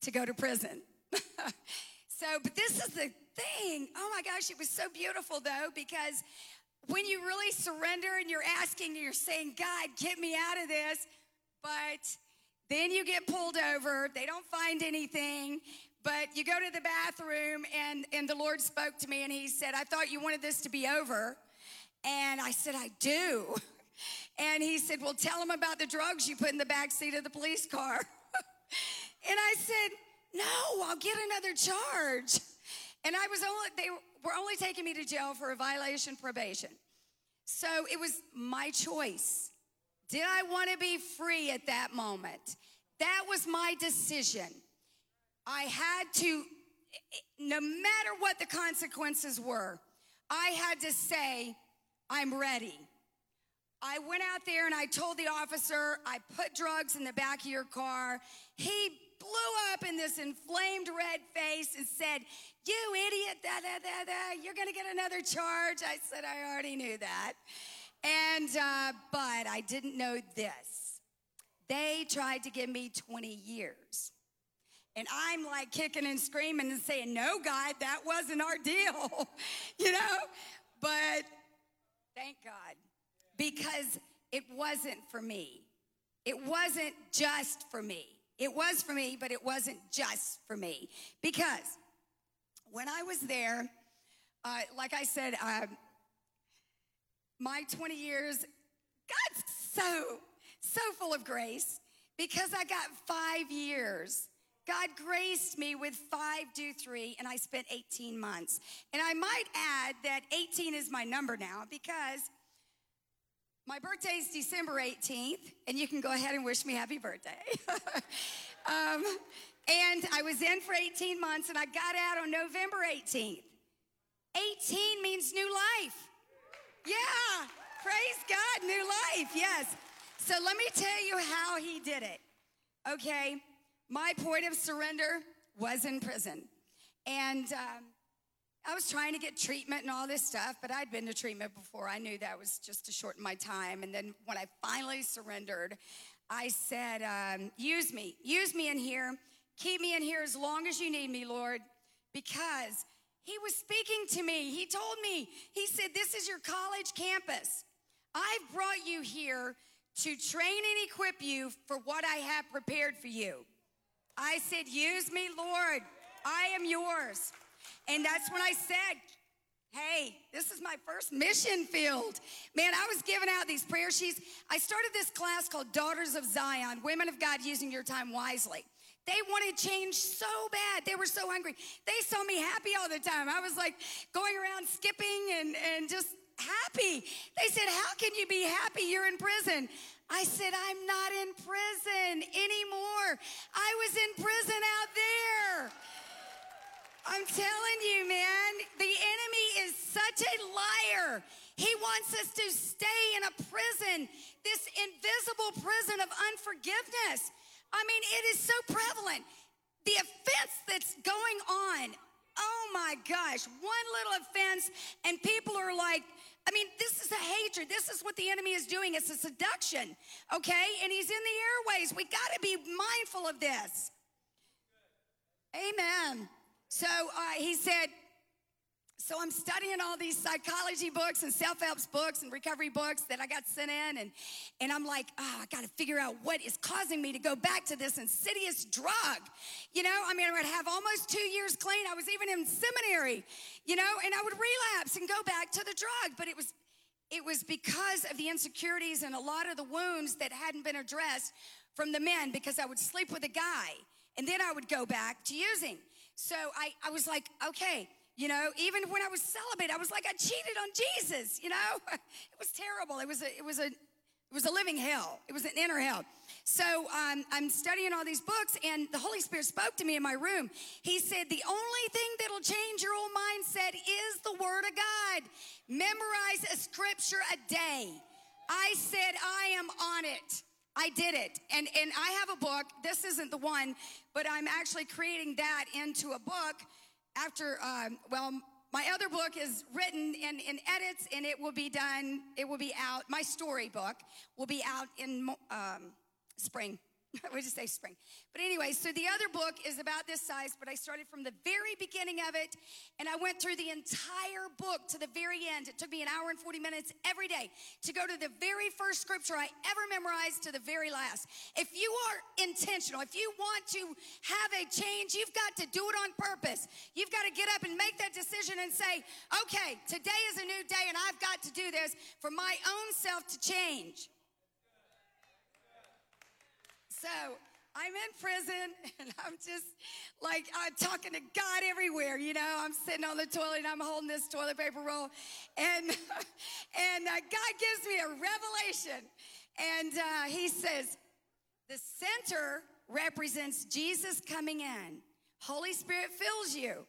to go to prison. so, but this is the thing. Oh my gosh, it was so beautiful though, because when you really surrender and you're asking, you're saying, God, get me out of this, but then you get pulled over, they don't find anything, but you go to the bathroom and, and the Lord spoke to me and he said, I thought you wanted this to be over. And I said, I do. And he said, Well, tell them about the drugs you put in the back seat of the police car. and I said, No, I'll get another charge. And I was only, they were only taking me to jail for a violation probation. So it was my choice. Did I want to be free at that moment? That was my decision. I had to no matter what the consequences were, I had to say, I'm ready. I went out there and I told the officer, I put drugs in the back of your car. He blew up in this inflamed red face and said, You idiot, da da da da, you're gonna get another charge. I said, I already knew that. And, uh, but I didn't know this. They tried to give me 20 years. And I'm like kicking and screaming and saying, No, God, that wasn't our deal, you know? But thank God, because it wasn't for me. It wasn't just for me. It was for me, but it wasn't just for me. Because when I was there, uh, like I said, um, my 20 years, God's so, so full of grace because I got five years. God graced me with five do three, and I spent 18 months. And I might add that 18 is my number now because my birthday is December 18th, and you can go ahead and wish me happy birthday. um, and I was in for 18 months, and I got out on November 18th. 18 means new life. Yeah, praise God, new life, yes. So let me tell you how he did it. Okay, my point of surrender was in prison. And um, I was trying to get treatment and all this stuff, but I'd been to treatment before. I knew that was just to shorten my time. And then when I finally surrendered, I said, um, Use me, use me in here. Keep me in here as long as you need me, Lord, because he was speaking to me. He told me, He said, This is your college campus. I've brought you here to train and equip you for what I have prepared for you. I said, Use me, Lord. I am yours. And that's when I said, Hey, this is my first mission field. Man, I was giving out these prayer sheets. I started this class called Daughters of Zion Women of God Using Your Time Wisely. They wanted change so bad. They were so hungry. They saw me happy all the time. I was like going around skipping and, and just happy. They said, How can you be happy? You're in prison. I said, I'm not in prison anymore. I was in prison out there. I'm telling you, man, the enemy is such a liar. He wants us to stay in a prison, this invisible prison of unforgiveness. I mean, it is so prevalent. The offense that's going on, oh my gosh, one little offense, and people are like, I mean, this is a hatred. This is what the enemy is doing. It's a seduction, okay? And he's in the airways. We got to be mindful of this. Amen. So uh, he said, so I'm studying all these psychology books and self-help books and recovery books that I got sent in, and and I'm like, oh, I got to figure out what is causing me to go back to this insidious drug. You know, I mean, I would have almost two years clean. I was even in seminary, you know, and I would relapse and go back to the drug, but it was it was because of the insecurities and a lot of the wounds that hadn't been addressed from the men because I would sleep with a guy and then I would go back to using. So I, I was like, okay, you know, even when I was celibate, I was like, I cheated on Jesus, you know? It was terrible. It was a, it was a, it was a living hell. It was an inner hell. So um, I'm studying all these books, and the Holy Spirit spoke to me in my room. He said, The only thing that'll change your old mindset is the Word of God. Memorize a scripture a day. I said, I am on it. I did it. And, and I have a book. This isn't the one, but I'm actually creating that into a book after, um, well, my other book is written in, in edits and it will be done, it will be out. My story book will be out in um, spring. we just say spring. But anyway, so the other book is about this size, but I started from the very beginning of it and I went through the entire book to the very end. It took me an hour and 40 minutes every day to go to the very first scripture I ever memorized to the very last. If you are intentional, if you want to have a change, you've got to do it on purpose. You've got to get up and make that decision and say, okay, today is a new day and I've got to do this for my own self to change. So I'm in prison and I'm just like, I'm talking to God everywhere, you know. I'm sitting on the toilet and I'm holding this toilet paper roll. And, and uh, God gives me a revelation. And uh, He says, the center represents Jesus coming in, Holy Spirit fills you.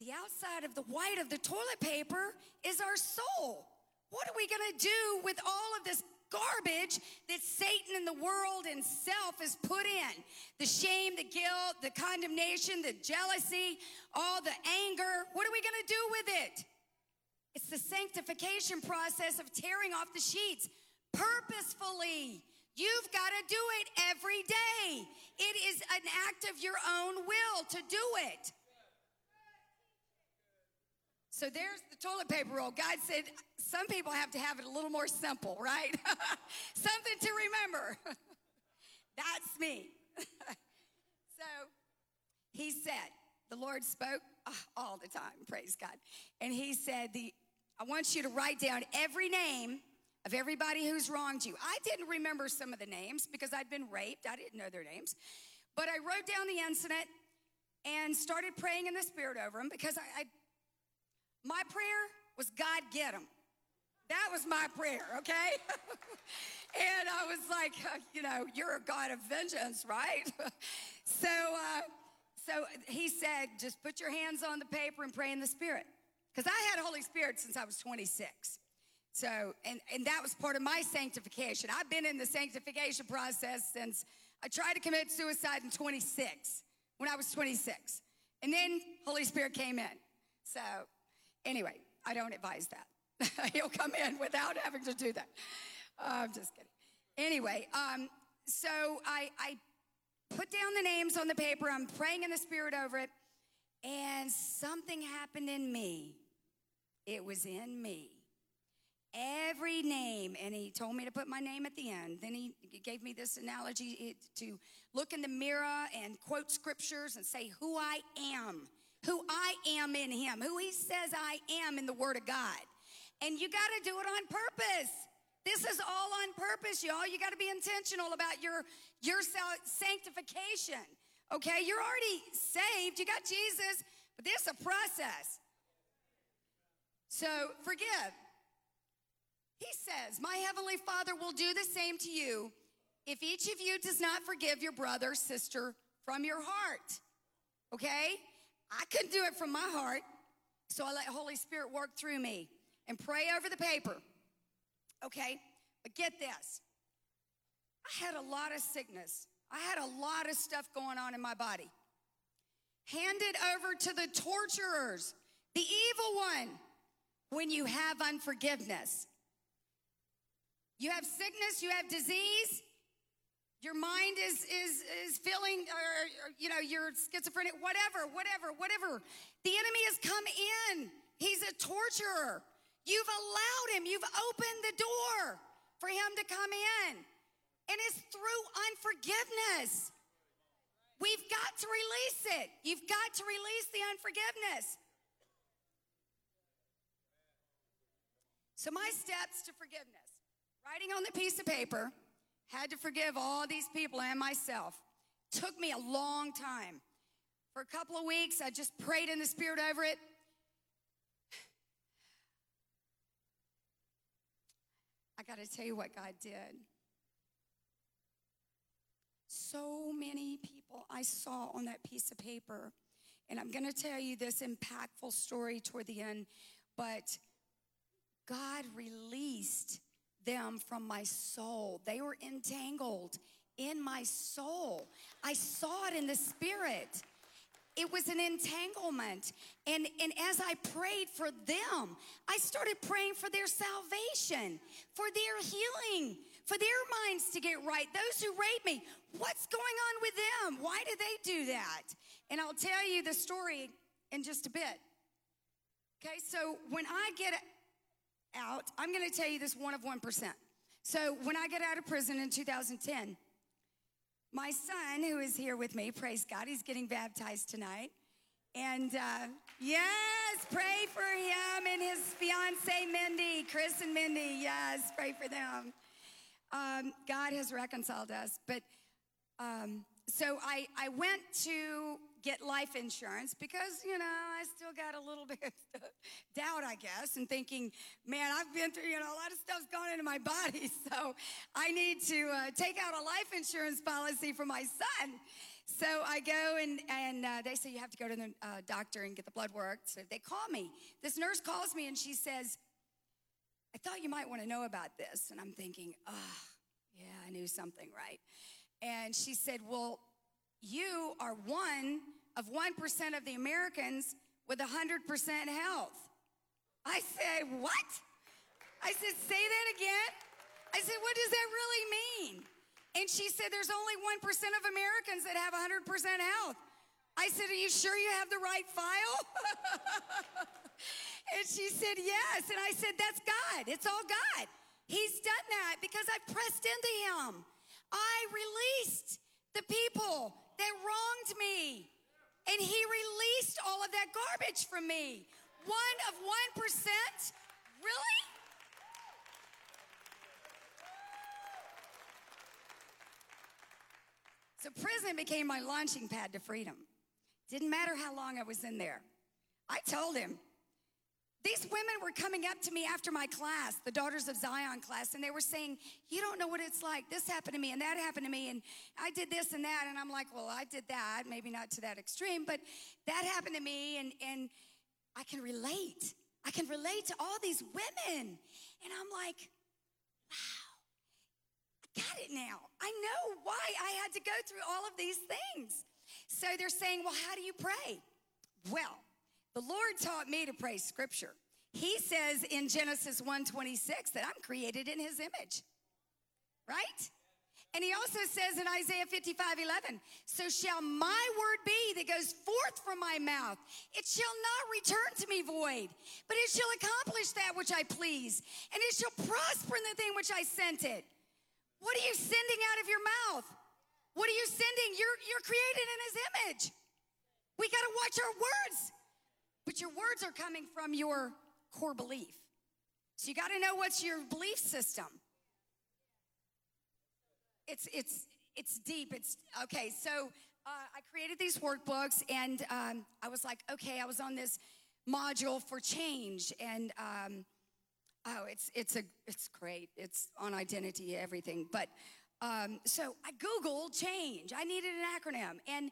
The outside of the white of the toilet paper is our soul. What are we going to do with all of this garbage that Satan and the world and self has put in? The shame, the guilt, the condemnation, the jealousy, all the anger. What are we going to do with it? It's the sanctification process of tearing off the sheets purposefully. You've got to do it every day. It is an act of your own will to do it. So there's the toilet paper roll. God said some people have to have it a little more simple, right? Something to remember. That's me. so he said, the Lord spoke uh, all the time, praise God. And he said, the, I want you to write down every name of everybody who's wronged you. I didn't remember some of the names because I'd been raped. I didn't know their names. But I wrote down the incident and started praying in the spirit over them because I, I my prayer was God get them. That was my prayer, okay? and I was like, uh, you know, you're a God of vengeance, right? so, uh, so he said, just put your hands on the paper and pray in the Spirit. Because I had Holy Spirit since I was 26. So, and, and that was part of my sanctification. I've been in the sanctification process since I tried to commit suicide in 26, when I was 26. And then Holy Spirit came in. So, anyway, I don't advise that. He'll come in without having to do that. Uh, I'm just kidding. Anyway, um, so I, I put down the names on the paper. I'm praying in the Spirit over it. And something happened in me. It was in me. Every name, and he told me to put my name at the end. Then he gave me this analogy to look in the mirror and quote scriptures and say who I am, who I am in him, who he says I am in the Word of God. And you got to do it on purpose. This is all on purpose, y'all. You got to be intentional about your your sanctification. Okay, you're already saved. You got Jesus, but this is a process. So forgive. He says, My heavenly Father will do the same to you if each of you does not forgive your brother, sister from your heart. Okay? I couldn't do it from my heart. So I let Holy Spirit work through me and pray over the paper. Okay? But get this. I had a lot of sickness. I had a lot of stuff going on in my body. Handed over to the torturers, the evil one, when you have unforgiveness. You have sickness, you have disease, your mind is is is feeling or, or, you know you're schizophrenic whatever whatever whatever. The enemy has come in. He's a torturer. You've allowed him. You've opened the door for him to come in. And it's through unforgiveness. We've got to release it. You've got to release the unforgiveness. So my steps to forgiveness. Writing on the piece of paper had to forgive all these people and myself. Took me a long time. For a couple of weeks, I just prayed in the Spirit over it. I got to tell you what God did. So many people I saw on that piece of paper. And I'm going to tell you this impactful story toward the end, but God released them from my soul. They were entangled in my soul. I saw it in the spirit. It was an entanglement. And, and as I prayed for them, I started praying for their salvation, for their healing, for their minds to get right. Those who rape me, what's going on with them? Why do they do that? And I'll tell you the story in just a bit. Okay, so when I get out, I'm going to tell you this one of 1%. So when I get out of prison in 2010, my son, who is here with me, praise God, he's getting baptized tonight. And uh, yes, pray for him and his fiance, Mindy, Chris and Mindy. Yes, pray for them. Um, God has reconciled us. But um, so I, I went to get life insurance because, you know, I still got a little bit of doubt, I guess, and thinking, man, I've been through, you know, a lot of stuff's gone into my body. So I need to uh, take out a life insurance policy for my son. So I go and, and uh, they say you have to go to the uh, doctor and get the blood work. So they call me. This nurse calls me and she says, I thought you might want to know about this. And I'm thinking, ah, yeah, I knew something, right? And she said, Well, you are one of 1% of the Americans with 100% health. I said, What? I said, Say that again. I said, What does that really mean? And she said, There's only 1% of Americans that have 100% health. I said, Are you sure you have the right file? and she said, Yes. And I said, That's God. It's all God. He's done that because I pressed into Him. I released the people that wronged me. And He released all of that garbage from me. One of 1%? Really? So prison became my launching pad to freedom. Didn't matter how long I was in there. I told him. These women were coming up to me after my class, the Daughters of Zion class, and they were saying, You don't know what it's like. This happened to me, and that happened to me, and I did this and that. And I'm like, Well, I did that, maybe not to that extreme, but that happened to me, and, and I can relate. I can relate to all these women. And I'm like, Wow, I got it now. I know why I had to go through all of these things. So they're saying, well, how do you pray? Well, the Lord taught me to pray scripture. He says in Genesis 1:26 that I'm created in his image. Right? And he also says in Isaiah 55, 11, so shall my word be that goes forth from my mouth. It shall not return to me void, but it shall accomplish that which I please, and it shall prosper in the thing which I sent it. What are you sending out of your mouth? What are you sending? You're, you're created in his image. We got to watch our words. But your words are coming from your core belief. So you got to know what's your belief system. It's, it's, it's deep. It's okay. So uh, I created these workbooks and um, I was like, okay, I was on this module for change and um, Oh, it's it's a it's great. It's on identity, everything. But um, so I googled change. I needed an acronym, and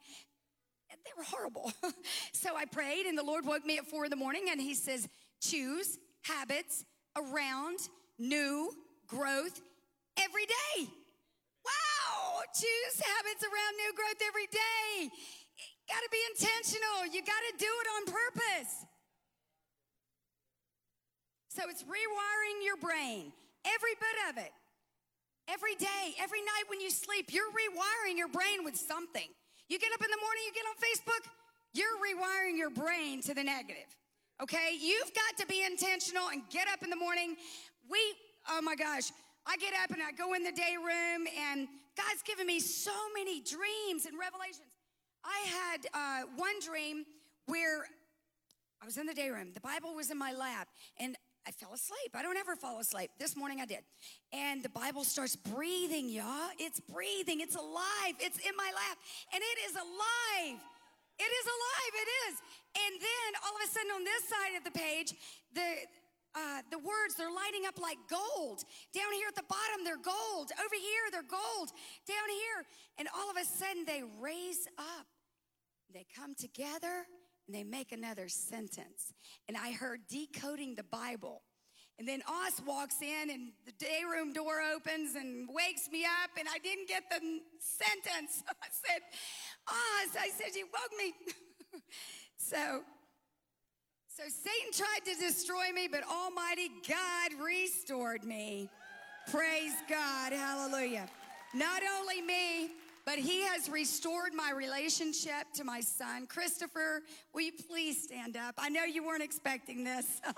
they were horrible. so I prayed, and the Lord woke me at four in the morning, and He says, "Choose habits around new growth every day." Wow! Choose habits around new growth every day. Got to be intentional. You got to do it on purpose. So it's rewiring your brain, every bit of it. Every day, every night when you sleep, you're rewiring your brain with something. You get up in the morning, you get on Facebook, you're rewiring your brain to the negative. Okay? You've got to be intentional and get up in the morning. We, oh my gosh, I get up and I go in the day room, and God's given me so many dreams and revelations. I had uh, one dream where I was in the day room, the Bible was in my lap, and I fell asleep. I don't ever fall asleep. This morning I did. And the Bible starts breathing, y'all. It's breathing. It's alive. It's in my lap. And it is alive. It is alive. It is. And then all of a sudden on this side of the page, the uh, the words they're lighting up like gold down here at the bottom they're gold over here they're gold down here and all of a sudden they raise up they come together and they make another sentence. And I heard decoding the Bible. And then Os walks in and the day room door opens and wakes me up and I didn't get the sentence. I said, Os, I said, you woke me. so, so Satan tried to destroy me, but Almighty God restored me. Praise God. Hallelujah. Not only me, but he has restored my relationship to my son. Christopher, will you please stand up? I know you weren't expecting this.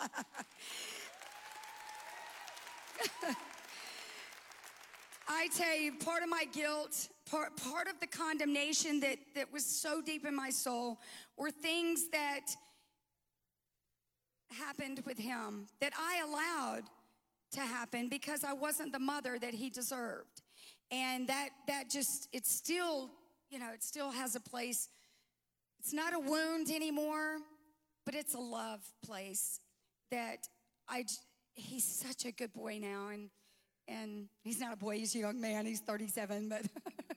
I tell you, part of my guilt, part, part of the condemnation that, that was so deep in my soul were things that happened with him that I allowed to happen because I wasn't the mother that he deserved and that that just it's still you know it still has a place it's not a wound anymore but it's a love place that i he's such a good boy now and and he's not a boy he's a young man he's 37 but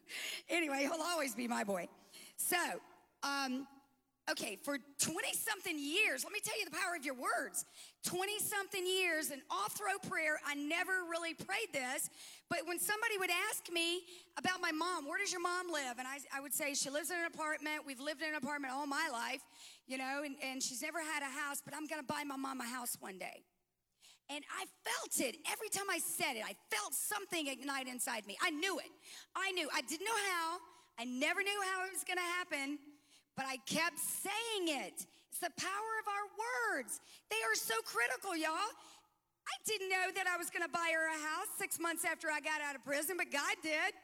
anyway he'll always be my boy So, um, okay, for 20 something years, let me tell you the power of your words. 20 something years, an off throw prayer. I never really prayed this, but when somebody would ask me about my mom, where does your mom live? And I, I would say, she lives in an apartment. We've lived in an apartment all my life, you know, and, and she's never had a house, but I'm gonna buy my mom a house one day. And I felt it every time I said it. I felt something ignite inside me. I knew it. I knew. I didn't know how. I never knew how it was going to happen, but I kept saying it. It's the power of our words. They are so critical, y'all. I didn't know that I was going to buy her a house six months after I got out of prison, but God did.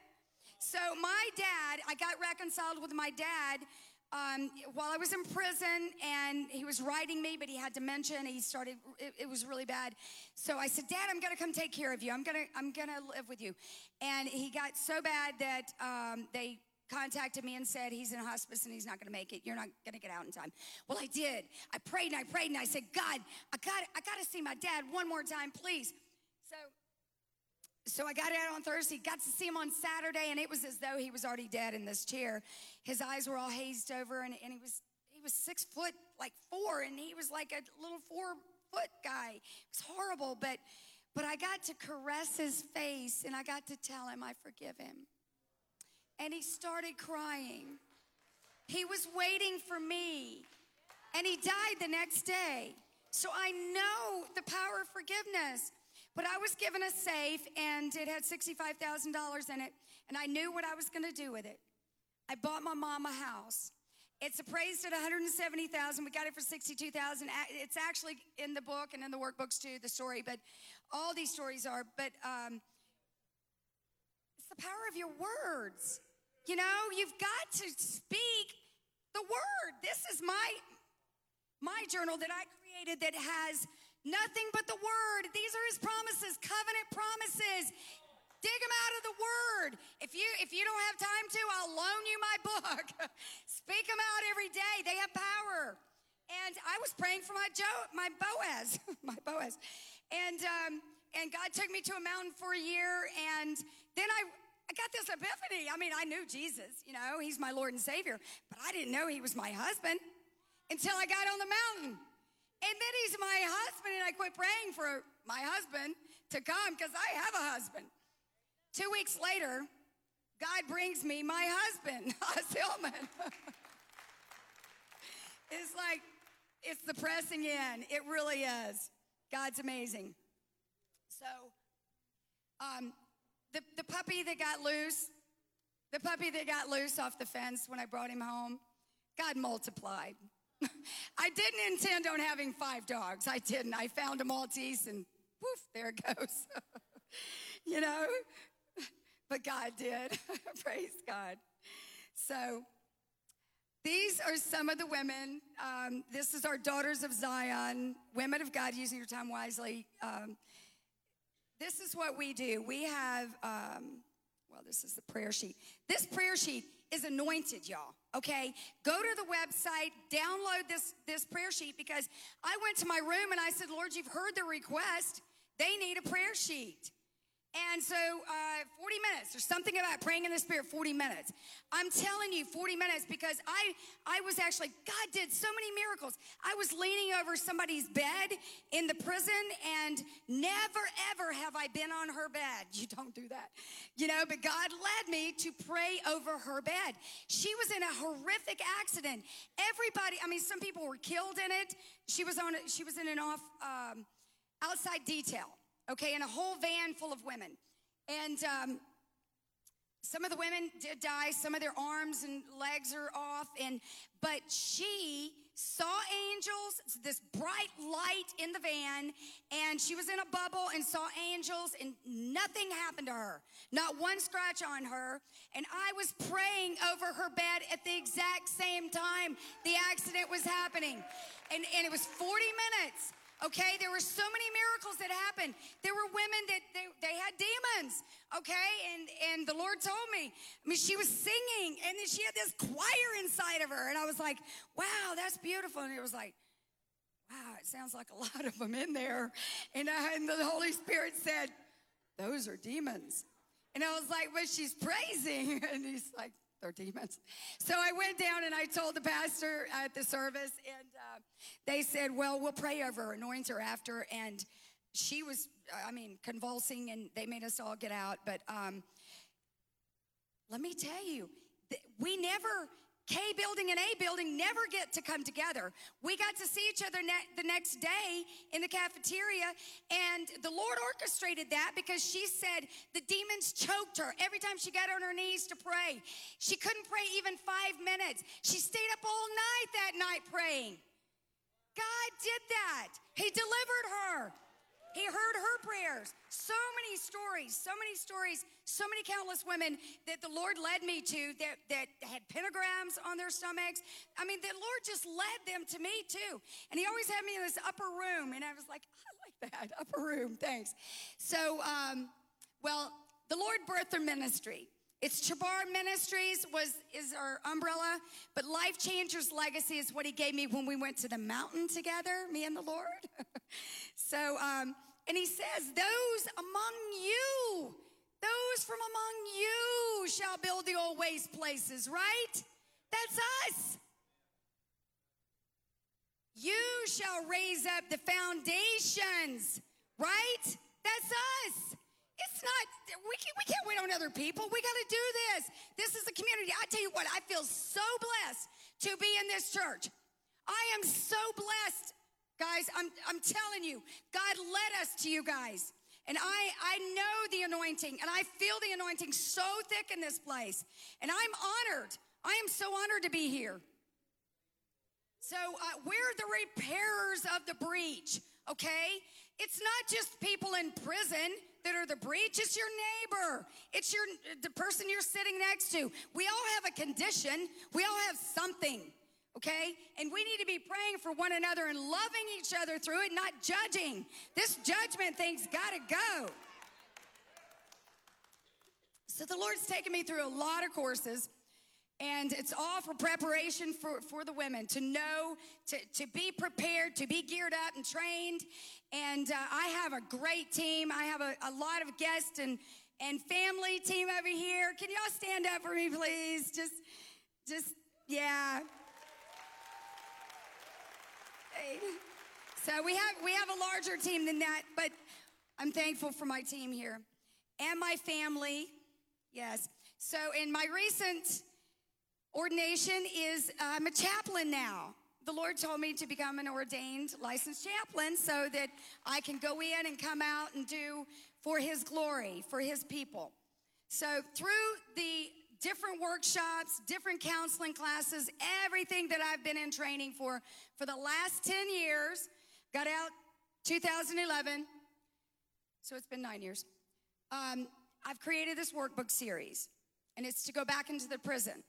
So my dad, I got reconciled with my dad um, while I was in prison, and he was writing me, but he had dementia, and he started. It, it was really bad. So I said, Dad, I'm gonna come take care of you. I'm gonna, I'm gonna live with you. And he got so bad that um, they contacted me and said he's in hospice and he's not going to make it. You're not going to get out in time. Well, I did. I prayed and I prayed and I said, God, I got, I got to see my dad one more time, please. So so I got out on Thursday, got to see him on Saturday, and it was as though he was already dead in this chair. His eyes were all hazed over, and, and he was he was six foot, like four, and he was like a little four foot guy. It was horrible, but but I got to caress his face, and I got to tell him I forgive him, and he started crying. He was waiting for me, and he died the next day. So I know the power of forgiveness. But I was given a safe and it had $65,000 in it, and I knew what I was gonna do with it. I bought my mom a house. It's appraised at 170,000. We got it for 62,000. A- It's actually in the book and in the workbooks too, the story, but all these stories are. But um, it's the power of your words. You know, you've got to speak the word. This is my my journal that I created that has nothing but the word. These are his promises, covenant promises. Dig them out of the word. If you if you don't have time to, I'll loan you my book. Speak them out every day. They have power. And I was praying for my Joe, my Boaz, my Boaz, and um, and God took me to a mountain for a year, and then I I got this epiphany. I mean, I knew Jesus, you know, He's my Lord and Savior, but I didn't know He was my husband until I got on the mountain. And then He's my husband, and I quit praying for my husband to come because I have a husband. Two weeks later, God brings me my husband, Os Hillman. it's like, it's the pressing in. It really is. God's amazing. So, um, the, the puppy that got loose, the puppy that got loose off the fence when I brought him home, God multiplied. I didn't intend on having five dogs. I didn't. I found a Maltese and poof, there it goes. you know? But God did. Praise God. So, these are some of the women. Um, this is our Daughters of Zion, women of God using your time wisely. Um, this is what we do. We have, um, well, this is the prayer sheet. This prayer sheet is anointed, y'all. Okay, go to the website, download this this prayer sheet because I went to my room and I said, Lord, you've heard the request. They need a prayer sheet. And so, uh, 40 minutes. There's something about praying in the Spirit. 40 minutes. I'm telling you, 40 minutes because I, I was actually God did so many miracles. I was leaning over somebody's bed in the prison, and never ever have I been on her bed. You don't do that, you know. But God led me to pray over her bed. She was in a horrific accident. Everybody, I mean, some people were killed in it. She was on. She was in an off um, outside detail okay, and a whole van full of women. And um, some of the women did die, some of their arms and legs are off, and but she saw angels, this bright light in the van, and she was in a bubble and saw angels, and nothing happened to her. Not one scratch on her. And I was praying over her bed at the exact same time the accident was happening. And, and it was 40 minutes. Okay, there were so many miracles that happened. There were women that they, they had demons. Okay, and and the Lord told me. I mean, she was singing, and then she had this choir inside of her, and I was like, "Wow, that's beautiful." And it was like, "Wow, it sounds like a lot of them in there." And, I, and the Holy Spirit said, "Those are demons." And I was like, "But she's praising," and He's like, "They're demons. So I went down and I told the pastor at the service, and uh, they said, Well, we'll pray over her, anoint her after. And she was, I mean, convulsing, and they made us all get out. But um, let me tell you, we never, K building and A building never get to come together. We got to see each other ne- the next day in the cafeteria, and the Lord orchestrated that because she said the demons choked her every time she got on her knees to pray. She couldn't pray even five minutes. She stayed up all night that night praying. God did that. He delivered her. He heard her prayers. So many stories, so many stories, so many countless women that the Lord led me to that, that had pentagrams on their stomachs. I mean, the Lord just led them to me too. And He always had me in this upper room, and I was like, I like that, upper room, thanks. So, um, well, the Lord birthed their ministry. It's Chabar Ministries was is our umbrella, but Life Changers Legacy is what he gave me when we went to the mountain together, me and the Lord. so, um, and he says, "Those among you, those from among you, shall build the old waste places." Right? That's us. You shall raise up the foundations. Right? That's us. It's not, we can't, we can't wait on other people. We got to do this. This is a community. I tell you what, I feel so blessed to be in this church. I am so blessed, guys. I'm, I'm telling you, God led us to you guys. And I, I know the anointing and I feel the anointing so thick in this place. And I'm honored. I am so honored to be here. So uh, we're the repairers of the breach, okay? It's not just people in prison that are the breach, it's your neighbor. It's your the person you're sitting next to. We all have a condition. We all have something. Okay? And we need to be praying for one another and loving each other through it, not judging. This judgment thing's got to go. So the Lord's taken me through a lot of courses and it's all for preparation for, for the women to know to, to be prepared to be geared up and trained and uh, i have a great team. I have a, a lot of guests and and family team over here. Can y'all stand up for me please? Just just yeah. So we have we have a larger team than that but i'm thankful for my team here and my family. Yes. So in my recent ordination is I'm a chaplain now. The Lord told me to become an ordained licensed chaplain so that I can go in and come out and do for His glory, for His people. So through the different workshops, different counseling classes, everything that I've been in training for for the last 10 years, got out 2011, so it's been nine years. Um, I've created this workbook series, and it's to go back into the prison.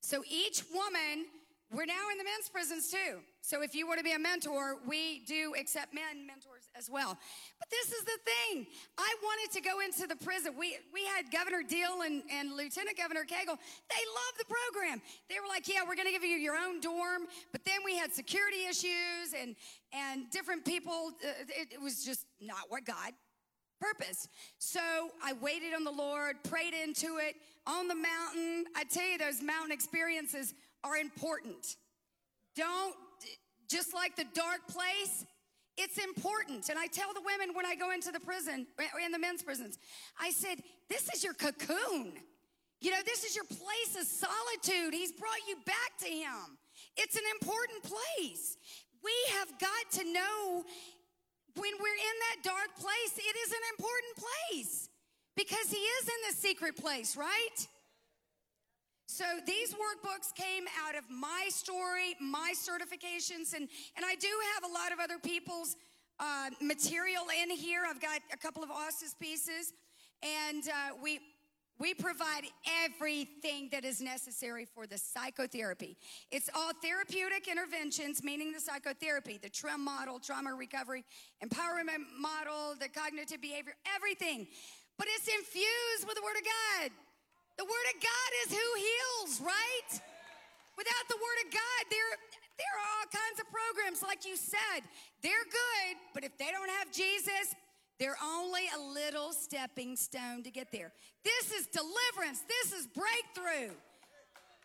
So each woman, we're now in the men's prisons too. So if you want to be a mentor, we do accept men mentors as well. But this is the thing. I wanted to go into the prison. We we had Governor Deal and, and Lieutenant Governor Cagle. They loved the program. They were like, yeah, we're gonna give you your own dorm. But then we had security issues and and different people. Uh, it, it was just not what God purpose. So I waited on the Lord, prayed into it on the mountain. I tell you, those mountain experiences are important. Don't, just like the dark place, it's important. And I tell the women when I go into the prison, in the men's prisons, I said, this is your cocoon. You know, this is your place of solitude. He's brought you back to Him. It's an important place. We have got to know when we're in that dark place, it is an important place because He is in the secret place, right? So these workbooks came out of my story, my certifications, and, and I do have a lot of other people's uh, material in here. I've got a couple of Austin's pieces, and uh, we we provide everything that is necessary for the psychotherapy. It's all therapeutic interventions, meaning the psychotherapy, the TREM model, trauma recovery, empowerment model, the cognitive behavior, everything. But it's infused with the Word of God. The Word of God is who heals, right? Without the Word of God, there, there are all kinds of programs, like you said. They're good, but if they don't have Jesus, they're only a little stepping stone to get there. This is deliverance. This is breakthrough.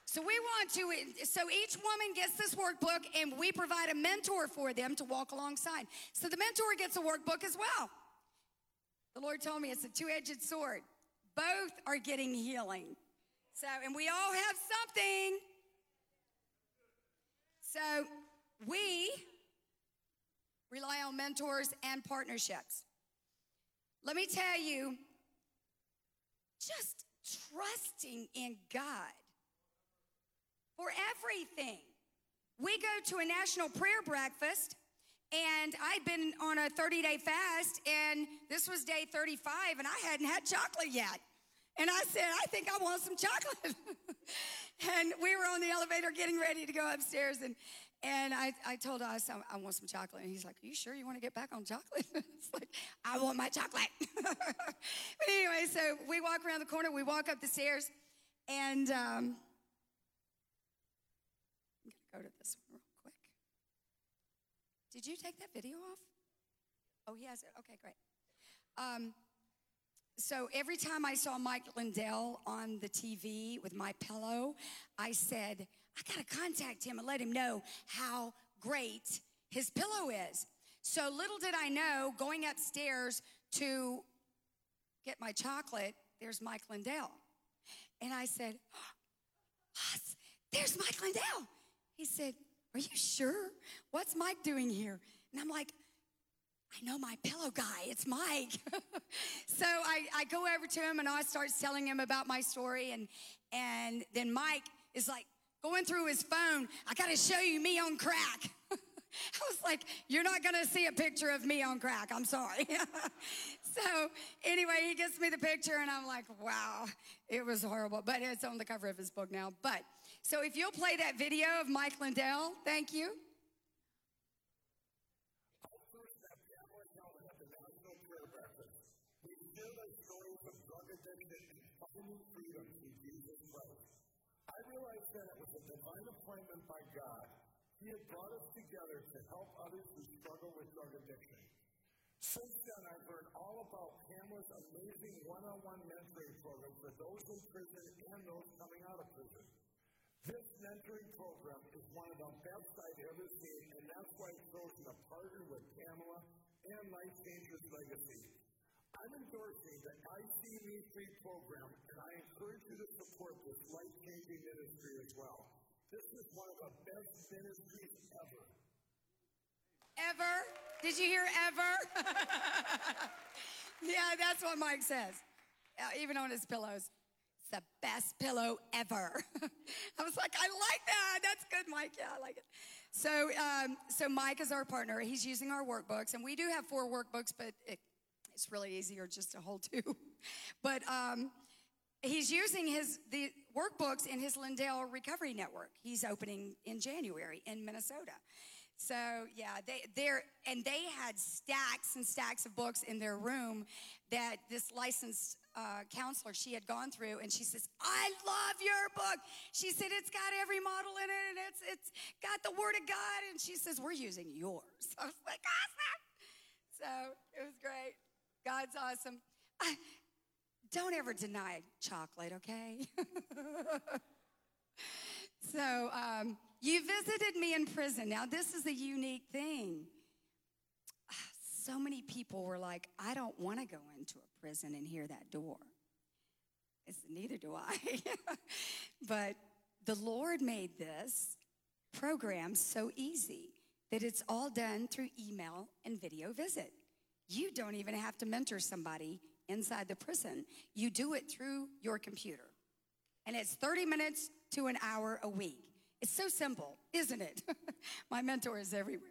So we want to, so each woman gets this workbook and we provide a mentor for them to walk alongside. So the mentor gets a workbook as well. The Lord told me it's a two edged sword. Both are getting healing. So, and we all have something. So we rely on mentors and partnerships. Let me tell you, just trusting in God for everything. We go to a national prayer breakfast, and I'd been on a 30 day fast, and this was day 35, and I hadn't had chocolate yet. And I said, I think I want some chocolate. and we were on the elevator getting ready to go upstairs, and, and I, I told us I, I want some chocolate. And he's like, Are you sure you want to get back on chocolate? it's like, I want my chocolate. but anyway, so we walk around the corner, we walk up the stairs, and um, I'm going to go to this. Did you take that video off? Oh, he has it. Okay, great. Um, so every time I saw Mike Lindell on the TV with my pillow, I said, I gotta contact him and let him know how great his pillow is. So little did I know, going upstairs to get my chocolate, there's Mike Lindell. And I said, Huss, there's Mike Lindell. He said, Are you sure? What's Mike doing here? And I'm like, I know my pillow guy. It's Mike. so I, I go over to him and I start telling him about my story. And, and then Mike is like going through his phone. I got to show you me on crack. I was like, You're not to see a picture of me on crack. I'm sorry. so anyway, he gives me the picture and I'm like, Wow, it was horrible. But it's on the cover of his book now. But so if you'll play that video of Mike Lindell, thank you. I realized then it was divine appointment by God. He had brought us together to help others who struggle with drug addiction. Since then, I've learned all about Pamela's amazing one-on-one mentoring program for those in prison and those coming out of prison. This mentoring program is one of the best I've ever seen, and that's why I've chosen to partner with Pamela and Life Changers Legacy. I'm endorsing the IC Me Free program, and I encourage you to support this life-changing ministry as well. This is one of the best ministries ever. Ever? Did you hear ever? yeah, that's what Mike says. Uh, even on his pillows. The best pillow ever. I was like, I like that. That's good, Mike. Yeah, I like it. So, um, so Mike is our partner. He's using our workbooks, and we do have four workbooks, but it, it's really easier just to hold two. But um, he's using his the workbooks in his Lindell Recovery Network. He's opening in January in Minnesota. So yeah, they they're and they had stacks and stacks of books in their room that this licensed uh, counselor she had gone through, and she says, "I love your book." She said it's got every model in it, and it's it's got the Word of God, and she says we're using yours. I was like, awesome. So it was great. God's awesome. I, don't ever deny chocolate, okay? so, um, you visited me in prison. Now, this is a unique thing. So many people were like, I don't want to go into a prison and hear that door. It's, neither do I. but the Lord made this program so easy that it's all done through email and video visit. You don't even have to mentor somebody inside the prison. You do it through your computer. And it's 30 minutes to an hour a week. It's so simple, isn't it? My mentor is everywhere,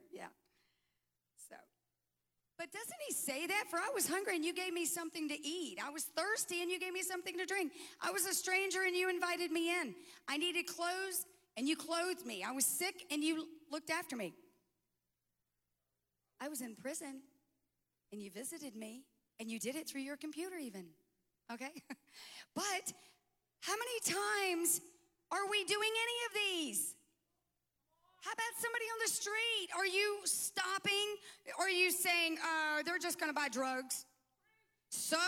but doesn't he say that? For I was hungry and you gave me something to eat. I was thirsty and you gave me something to drink. I was a stranger and you invited me in. I needed clothes and you clothed me. I was sick and you looked after me. I was in prison and you visited me and you did it through your computer, even. Okay? but how many times are we doing any of these? How about somebody on the street? Are you stopping? Are you saying, uh, they're just gonna buy drugs? So,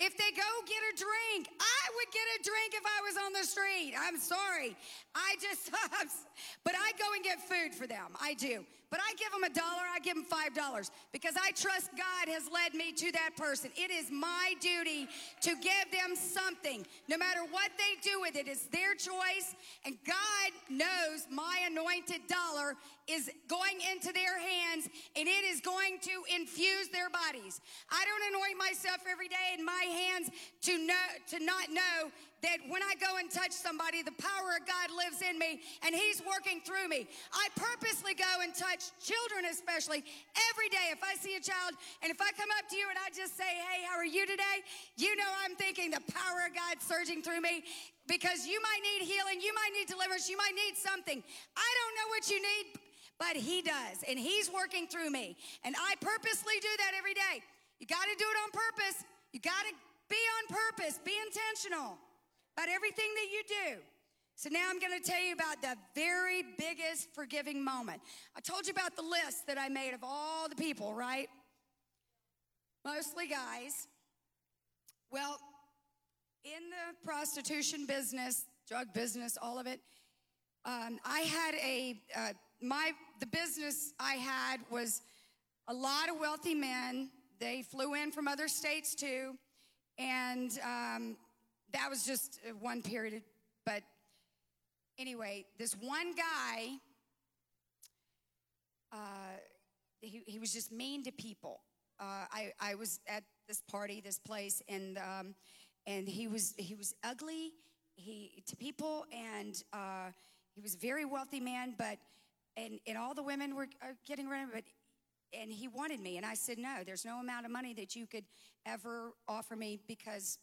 if they go get a drink. I would get a drink if I was on the street. I'm sorry. I just, but I go and get food for them. I do. But I give them a dollar, I give them five dollars because I trust God has led me to that person. It is my duty to give them something. No matter what they do with it, it's their choice. And God knows my anointed dollar is going into their hands and it is going to infuse their bodies. I don't anoint myself every day in my hands to know to not know that when I go and touch somebody, the power of God lives in me and He's working through me. I purposely go and touch children, especially every day. If I see a child and if I come up to you and I just say, Hey, how are you today? You know, I'm thinking the power of God surging through me because you might need healing, you might need deliverance, you might need something. I don't know what you need, but He does, and He's working through me. And I purposely do that every day. You got to do it on purpose. You got to be on purpose, be intentional about everything that you do. So now I'm going to tell you about the very biggest forgiving moment. I told you about the list that I made of all the people, right? Mostly guys. Well, in the prostitution business, drug business, all of it, um, I had a uh, my the business I had was a lot of wealthy men. They flew in from other states too, and um, that was just uh, one period. But anyway, this one guy, uh, he, he was just mean to people. Uh, I, I was at this party, this place, and um, and he was he was ugly he to people, and uh, he was a very wealthy man, but and and all the women were uh, getting rid of him, and he wanted me, and I said no. There's no amount of money that you could ever offer me because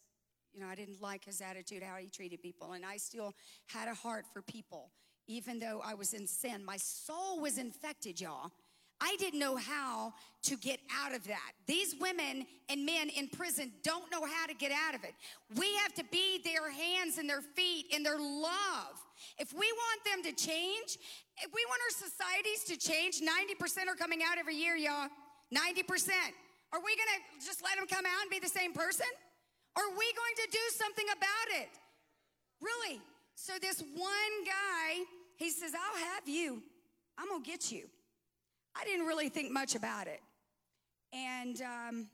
you know, I didn't like his attitude, how he treated people. And I still had a heart for people, even though I was in sin. My soul was infected, y'all. I didn't know how to get out of that. These women and men in prison don't know how to get out of it. We have to be their hands and their feet and their love. If we want them to change, if we want our societies to change, 90% are coming out every year, y'all. 90%. Are we gonna just let them come out and be the same person? Are we going to do something about it? Really? So, this one guy, he says, I'll have you. I'm going to get you. I didn't really think much about it. And um,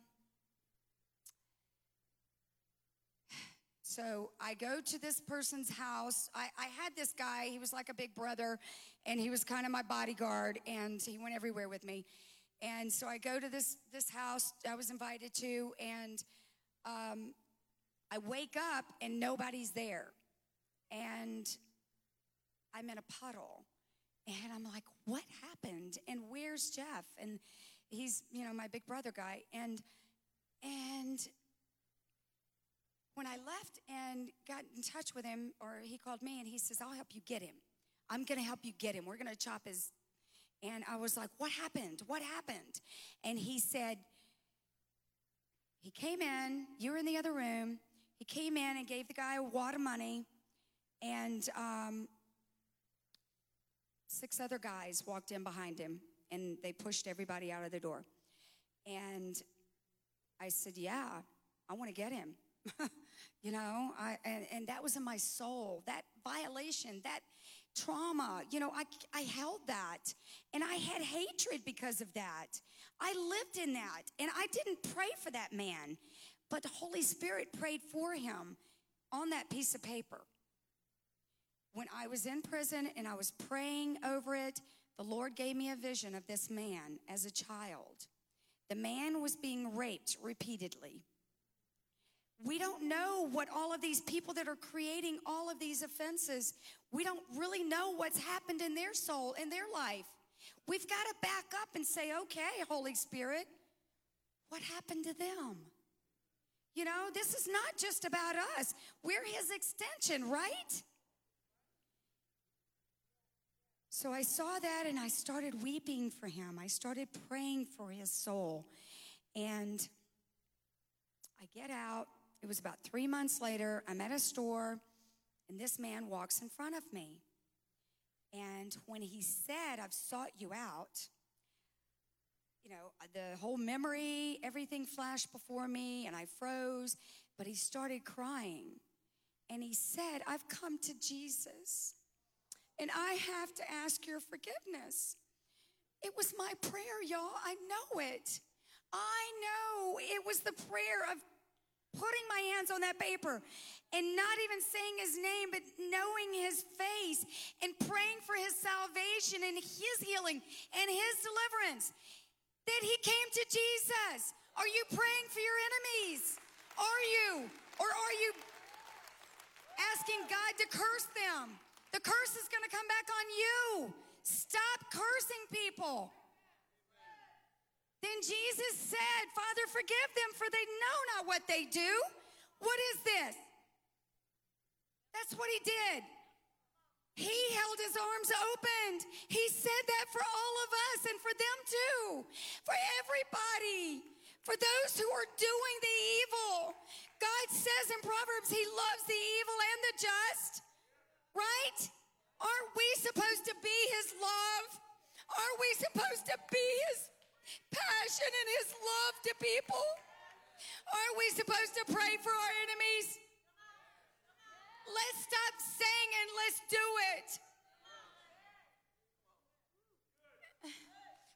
so I go to this person's house. I, I had this guy, he was like a big brother, and he was kind of my bodyguard, and he went everywhere with me. And so I go to this, this house I was invited to, and um, I wake up and nobody's there. And I'm in a puddle. And I'm like, what happened? And where's Jeff? And he's, you know, my big brother guy. And and when I left and got in touch with him, or he called me and he says, I'll help you get him. I'm gonna help you get him. We're gonna chop his. And I was like, what happened? What happened? And he said, he came in, you were in the other room, he came in and gave the guy a wad of money, and um, six other guys walked in behind him, and they pushed everybody out of the door. And I said, "Yeah, I want to get him." you know, I, and, and that was in my soul. That violation, that trauma, you know, I, I held that. And I had hatred because of that. I lived in that. And I didn't pray for that man, but the Holy Spirit prayed for him on that piece of paper. When I was in prison and I was praying over it, the Lord gave me a vision of this man as a child. The man was being raped repeatedly. We don't know what all of these people that are creating all of these offenses, we don't really know what's happened in their soul, in their life. We've got to back up and say, okay, Holy Spirit, what happened to them? You know, this is not just about us. We're his extension, right? So I saw that and I started weeping for him. I started praying for his soul. And I get out. It was about three months later. I'm at a store and this man walks in front of me. And when he said, I've sought you out, you know, uh, the whole memory, everything flashed before me, and I froze. but he started crying. And he said, I've come to Jesus and I have to ask your forgiveness. It was my prayer, y'all. I know it. I know it was the prayer of putting my hands on that paper and not even saying his name, but knowing his face and praying for his salvation and his healing and his deliverance. That he came to Jesus. Are you praying for your enemies? Are you? Or are you asking God to curse them? The curse is going to come back on you. Stop cursing people. Then Jesus said, Father, forgive them, for they know not what they do. What is this? That's what he did. He held his arms opened. He said that for all of us and for them too, for everybody, for those who are doing the evil. God says in Proverbs, He loves the evil and the just, right? Aren't we supposed to be His love? Aren't we supposed to be His passion and His love to people? Aren't we supposed to pray for our enemies? Let's stop saying and let's do it.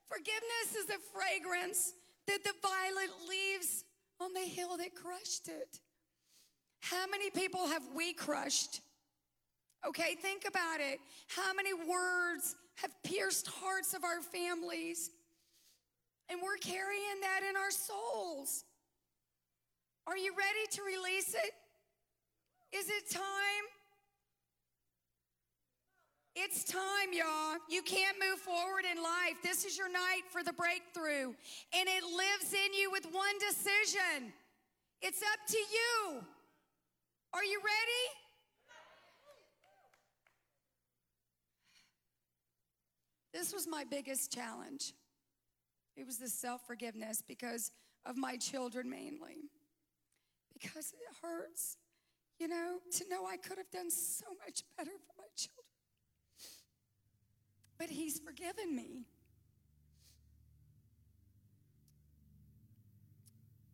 Forgiveness is a fragrance that the violet leaves on the hill that crushed it. How many people have we crushed? Okay, think about it. How many words have pierced hearts of our families? And we're carrying that in our souls. Are you ready to release it? Is it time? It's time, y'all. You can't move forward in life. This is your night for the breakthrough, and it lives in you with one decision. It's up to you. Are you ready? This was my biggest challenge. It was the self forgiveness because of my children mainly. Because it hurts, you know, to know I could have done so much better for my children. But He's forgiven me.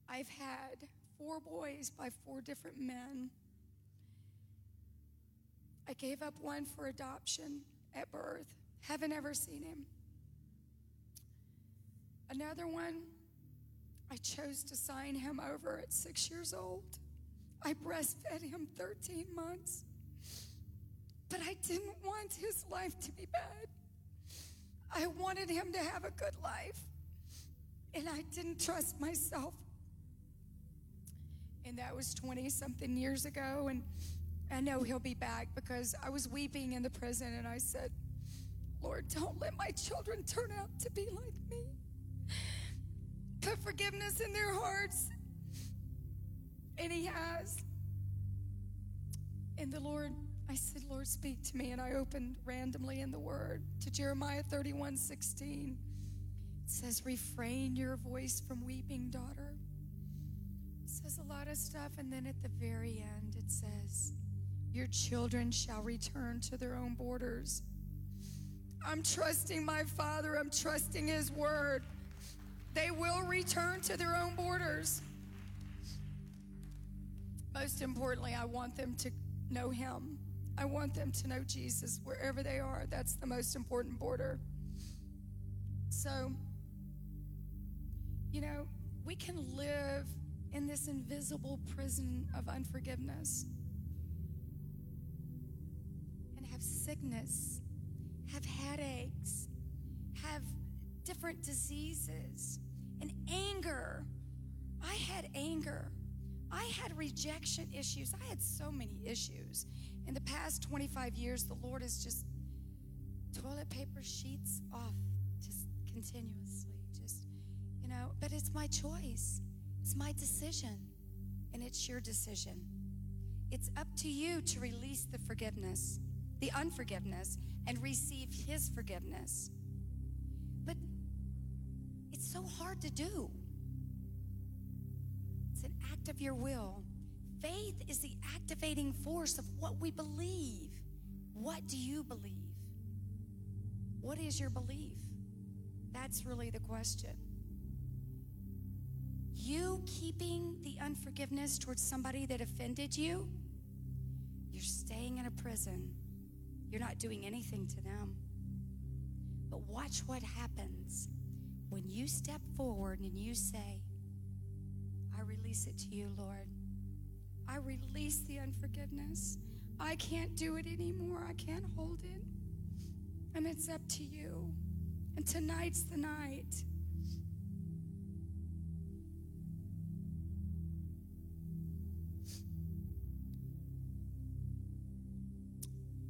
I've had four boys by four different men. I gave up one for adoption at birth. Haven't ever seen him. Another one, I chose to sign him over at six years old. I breastfed him 13 months. But I didn't want his life to be bad. I wanted him to have a good life. And I didn't trust myself. And that was 20 something years ago. And I know he'll be back because I was weeping in the prison and I said, Lord, don't let my children turn out to be like me. Put forgiveness in their hearts. And he has. And the Lord, I said, Lord, speak to me. And I opened randomly in the word to Jeremiah 31 16. It says, refrain your voice from weeping, daughter. It says a lot of stuff. And then at the very end, it says, Your children shall return to their own borders. I'm trusting my Father, I'm trusting His word. They will return to their own borders. Most importantly, I want them to know Him. I want them to know Jesus wherever they are. That's the most important border. So, you know, we can live in this invisible prison of unforgiveness and have sickness, have headaches, have different diseases, and anger. I had anger. I had rejection issues. I had so many issues. In the past 25 years, the Lord has just toilet paper sheets off just continuously. Just, you know, but it's my choice. It's my decision. And it's your decision. It's up to you to release the forgiveness, the unforgiveness, and receive His forgiveness. But it's so hard to do. Act of your will. Faith is the activating force of what we believe. What do you believe? What is your belief? That's really the question. You keeping the unforgiveness towards somebody that offended you, you're staying in a prison. You're not doing anything to them. But watch what happens when you step forward and you say, I release it to you, Lord. I release the unforgiveness. I can't do it anymore. I can't hold it. And it's up to you. And tonight's the night.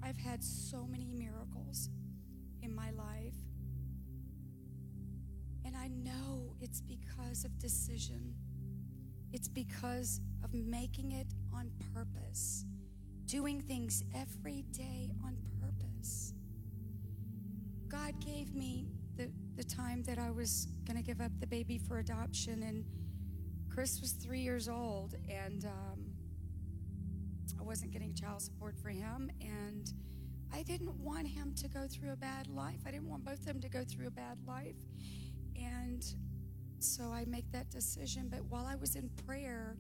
I've had so many miracles in my life. And I know it's because of decision. It's because of making it on purpose, doing things every day on purpose. God gave me the, the time that I was going to give up the baby for adoption, and Chris was three years old, and um, I wasn't getting child support for him, and I didn't want him to go through a bad life. I didn't want both of them to go through a bad life. And so I make that decision. But while I was in prayer,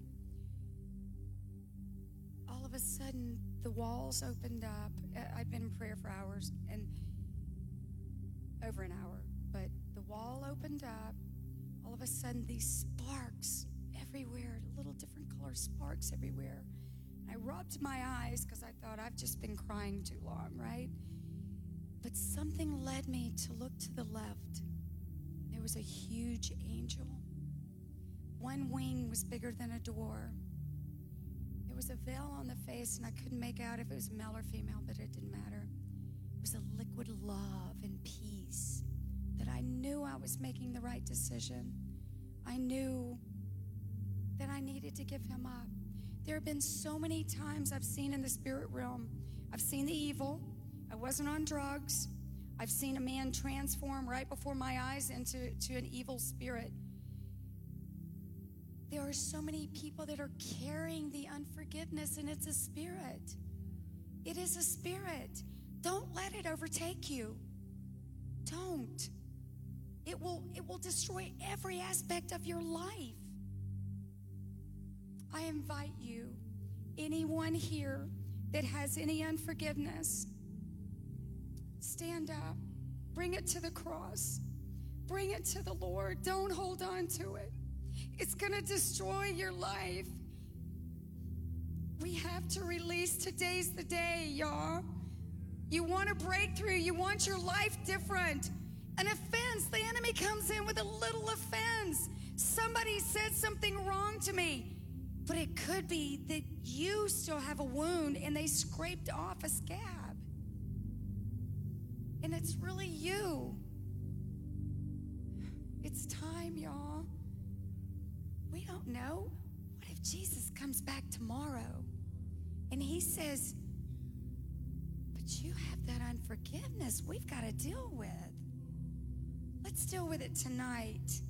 all of a sudden the walls opened up. Uh, I- I'd been in prayer for hours and over an hour, but the wall opened up. All of a sudden, these sparks everywhere, little different color sparks everywhere. I rubbed my eyes because I thought I've just been crying too long, right? But something led me to look to the left. There was a huge angel. One wing was bigger than a door. There was a veil on the face, and I couldn't make out if it was male or female, but it didn't matter. It was a liquid love and peace that I knew I was making the right decision. I knew that I needed to give him up. There have been so many times I've seen in the spirit realm, I've seen the evil. I wasn't on drugs. I've seen a man transform right before my eyes into to an evil spirit. There are so many people that are carrying the unforgiveness, and it's a spirit. It is a spirit. Don't let it overtake you. Don't. It will it will destroy every aspect of your life. I invite you, anyone here that has any unforgiveness, stand up, bring it to the cross, bring it to the Lord. Don't hold on to it, it's going to destroy your life. We have to release today's the day, y'all. You want a breakthrough, you want your life different. An offense, the enemy comes in with a little offense. Somebody said something wrong to me. But it could be that you still have a wound and they scraped off a scab. And it's really you. It's time, y'all. We don't know. What if Jesus comes back tomorrow and he says, But you have that unforgiveness we've got to deal with? Let's deal with it tonight.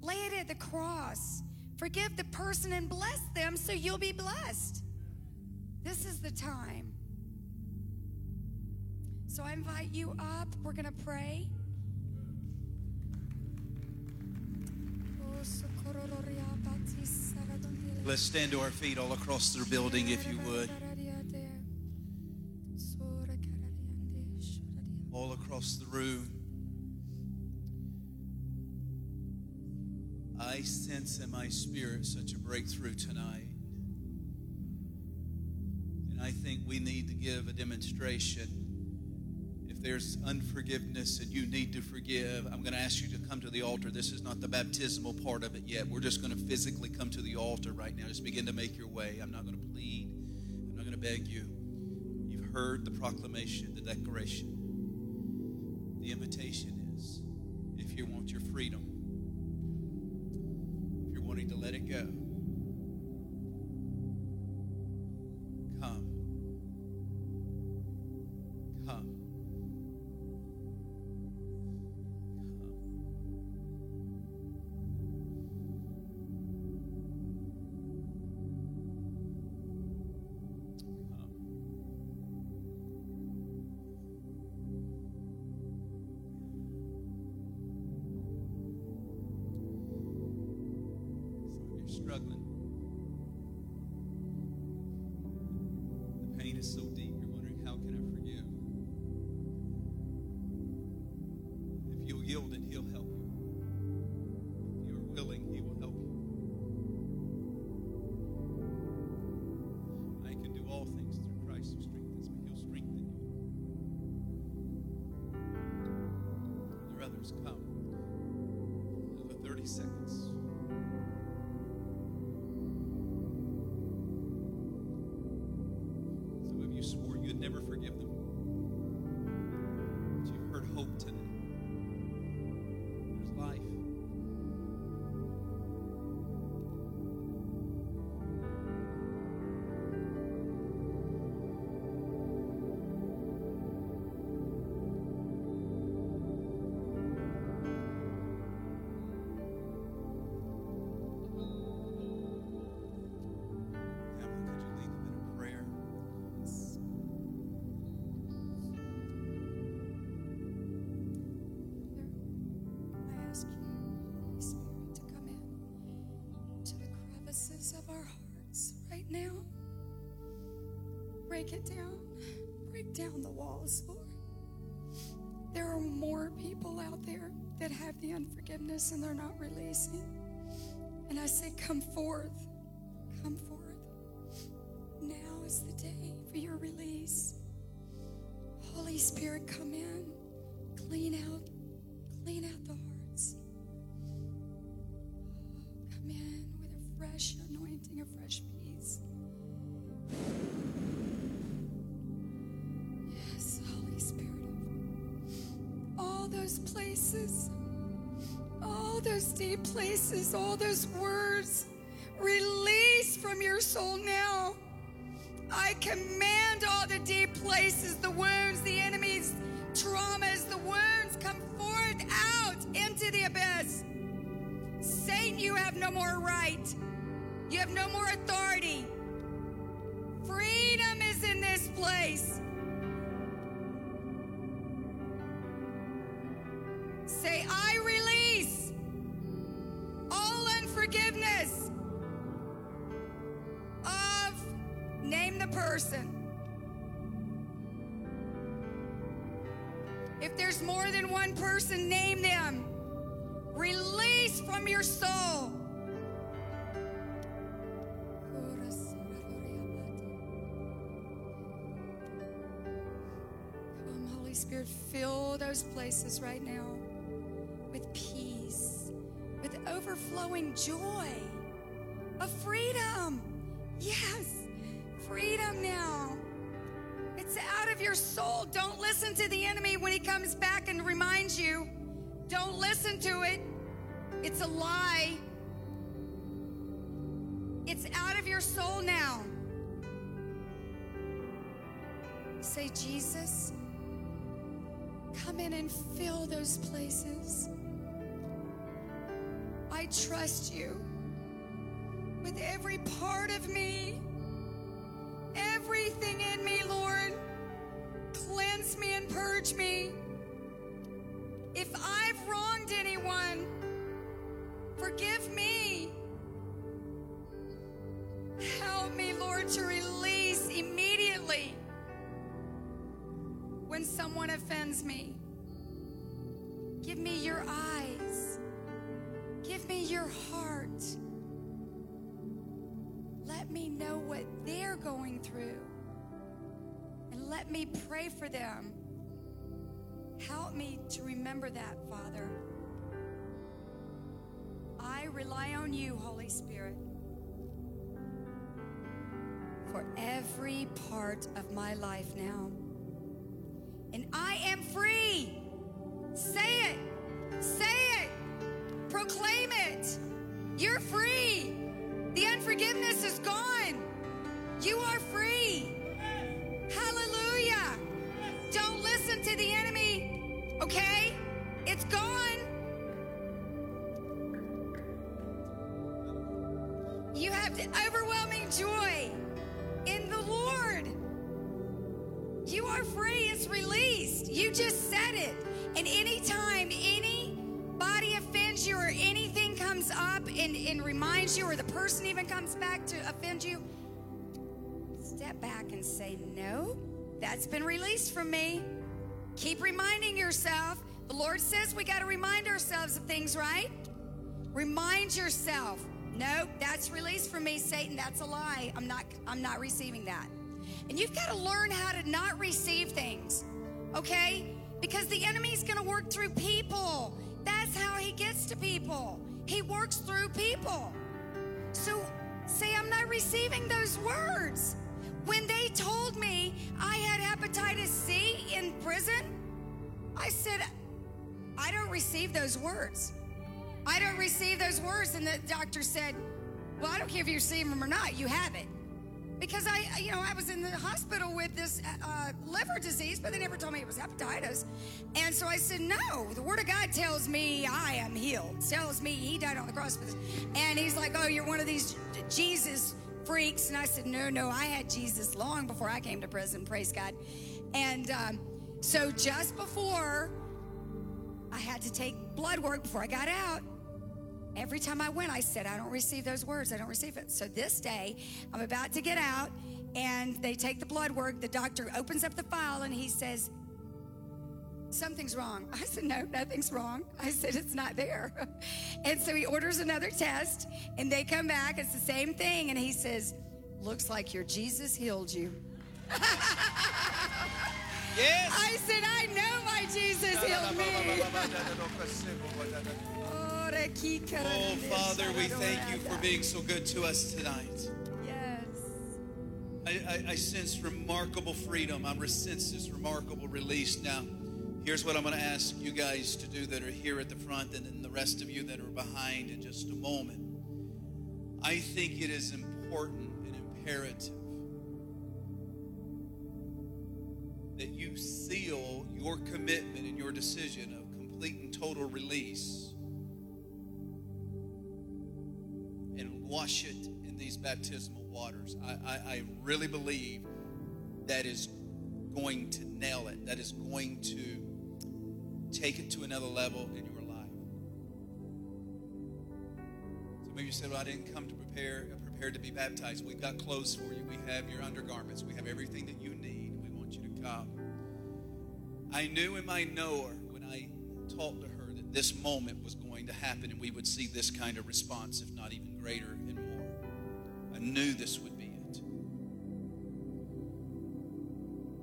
Lay it at the cross. Forgive the person and bless them so you'll be blessed. This is the time. So I invite you up. We're going to pray. Let's stand to our feet all across the building, if you would. All across the room. I sense in my spirit such a breakthrough tonight. And I think we need to give a demonstration. There's unforgiveness and you need to forgive, I'm going to ask you to come to the altar. This is not the baptismal part of it yet. We're just going to physically come to the altar right now. Just begin to make your way. I'm not going to plead, I'm not going to beg you. You've heard the proclamation, the declaration. The invitation is if you want your freedom, if you're wanting to let it go, Break it down. Break down the walls, Lord. There are more people out there that have the unforgiveness and they're not releasing. And I say, come forth. Come forth. Now is the day for your release. Holy Spirit, come in. Clean out Clean out the hearts. Come in with a fresh anointing, a fresh peace. Those places, all those deep places, all those words, release from your soul now. I command all the deep places, the wounds, the enemies, traumas, the wounds come forth out into the abyss. Satan, you have no more right. You have no more authority. There's more than one person, name them. Release from your soul. Come, Holy Spirit, fill those places right now with peace, with overflowing joy, of freedom. Yes, freedom now. It's out of your soul. Don't listen to the enemy when he comes back and reminds you. Don't listen to it. It's a lie. It's out of your soul now. Say, Jesus, come in and fill those places. I trust you with every part of me, everything in me. Cleanse me and purge me. If I've wronged anyone, forgive me. Help me, Lord, to release immediately when someone offends me. Give me your eyes. Give me your heart. Let me know what they're going through. Let me pray for them. Help me to remember that, Father. I rely on you, Holy Spirit, for every part of my life now. And I am free. Say it. Say it. Proclaim it. You're free. The unforgiveness is gone. You are free. Hallelujah. Don't listen to the enemy, okay? It's gone. You have the overwhelming joy in the Lord. You are free. It's released. You just said it. And anytime anybody offends you or anything comes up and, and reminds you, or the person even comes back to offend you, step back and say, No, that's been released from me. Keep reminding yourself. The Lord says we got to remind ourselves of things, right? Remind yourself. No, that's released from me, Satan. That's a lie. I'm not I'm not receiving that. And you've got to learn how to not receive things. Okay? Because the enemy's going to work through people. That's how he gets to people. He works through people. So say I'm not receiving those words. When they told me I had hepatitis C in prison, I said, I don't receive those words. I don't receive those words. And the doctor said, Well, I don't care if you receive them or not, you have it. Because I, you know, I was in the hospital with this uh, liver disease, but they never told me it was hepatitis. And so I said, No, the Word of God tells me I am healed. Tells me He died on the cross. And he's like, Oh, you're one of these Jesus freaks. And I said, No, no, I had Jesus long before I came to prison. Praise God. And um, so just before I had to take blood work before I got out. Every time I went, I said, I don't receive those words. I don't receive it. So this day, I'm about to get out, and they take the blood work. The doctor opens up the file and he says, Something's wrong. I said, No, nothing's wrong. I said, It's not there. And so he orders another test, and they come back. It's the same thing. And he says, Looks like your Jesus healed you. Yes. I said, I know my Jesus healed me. Oh, Father, we thank you for being so good to us tonight. Yes. I, I, I sense remarkable freedom. I sense this remarkable release. Now, here's what I'm going to ask you guys to do that are here at the front and then the rest of you that are behind in just a moment. I think it is important and imperative that you seal your commitment and your decision of complete and total release and wash it in these baptismal waters. I, I, I really believe that is going to nail it, that is going to take it to another level in your life. Some of you said, Well, I didn't come to prepare uh, prepared to be baptized. We've got clothes for you. We have your undergarments. We have everything that you need. We want you to come. I knew in my knower when I talked to her that this moment was going to happen and we would see this kind of response, if not even greater and more. I knew this would be it.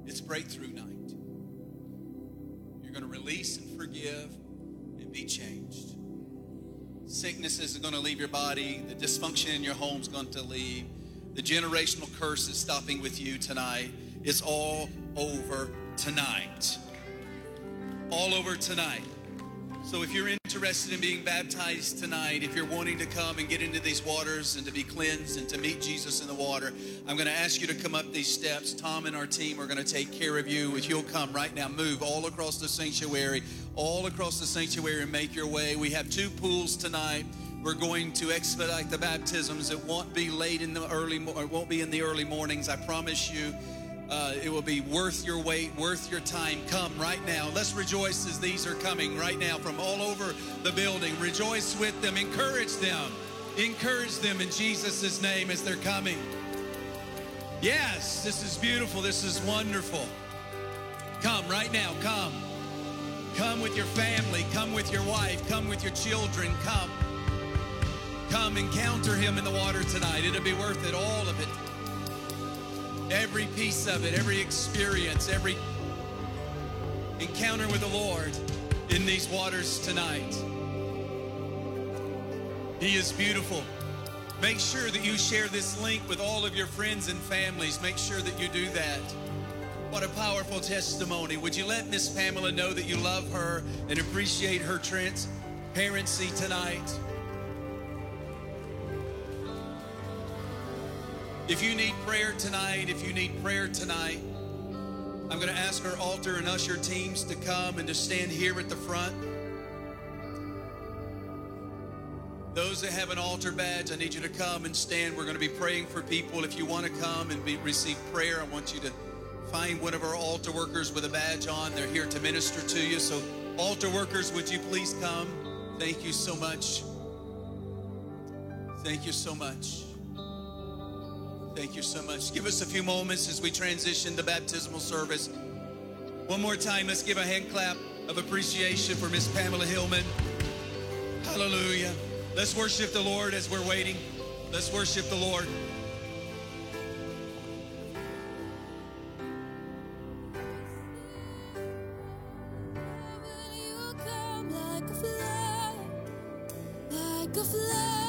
It's breakthrough night. You're going to release and forgive and be changed. Sickness is going to leave your body. The dysfunction in your home is going to leave. The generational curse is stopping with you tonight. It's all over tonight. All over tonight. So if you're interested in being baptized tonight, if you're wanting to come and get into these waters and to be cleansed and to meet Jesus in the water, I'm going to ask you to come up these steps. Tom and our team are going to take care of you. If you'll come right now, move all across the sanctuary, all across the sanctuary and make your way. We have two pools tonight. We're going to expedite the baptisms. It won't be late in the early, it won't be in the early mornings. I promise you. Uh, it will be worth your wait, worth your time. Come right now. Let's rejoice as these are coming right now from all over the building. Rejoice with them. Encourage them. Encourage them in Jesus' name as they're coming. Yes, this is beautiful. This is wonderful. Come right now. Come. Come with your family. Come with your wife. Come with your children. Come. Come encounter him in the water tonight. It'll be worth it, all of it. Every piece of it, every experience, every encounter with the Lord in these waters tonight. He is beautiful. Make sure that you share this link with all of your friends and families. Make sure that you do that. What a powerful testimony. Would you let Miss Pamela know that you love her and appreciate her transparency tonight? If you need prayer tonight, if you need prayer tonight, I'm going to ask our altar and usher teams to come and to stand here at the front. Those that have an altar badge, I need you to come and stand. We're going to be praying for people. If you want to come and be, receive prayer, I want you to find one of our altar workers with a badge on. They're here to minister to you. So, altar workers, would you please come? Thank you so much. Thank you so much. Thank you so much. Give us a few moments as we transition the baptismal service. One more time, let's give a hand clap of appreciation for Miss Pamela Hillman. Hallelujah. Let's worship the Lord as we're waiting. Let's worship the Lord. Like a flood, like a flood.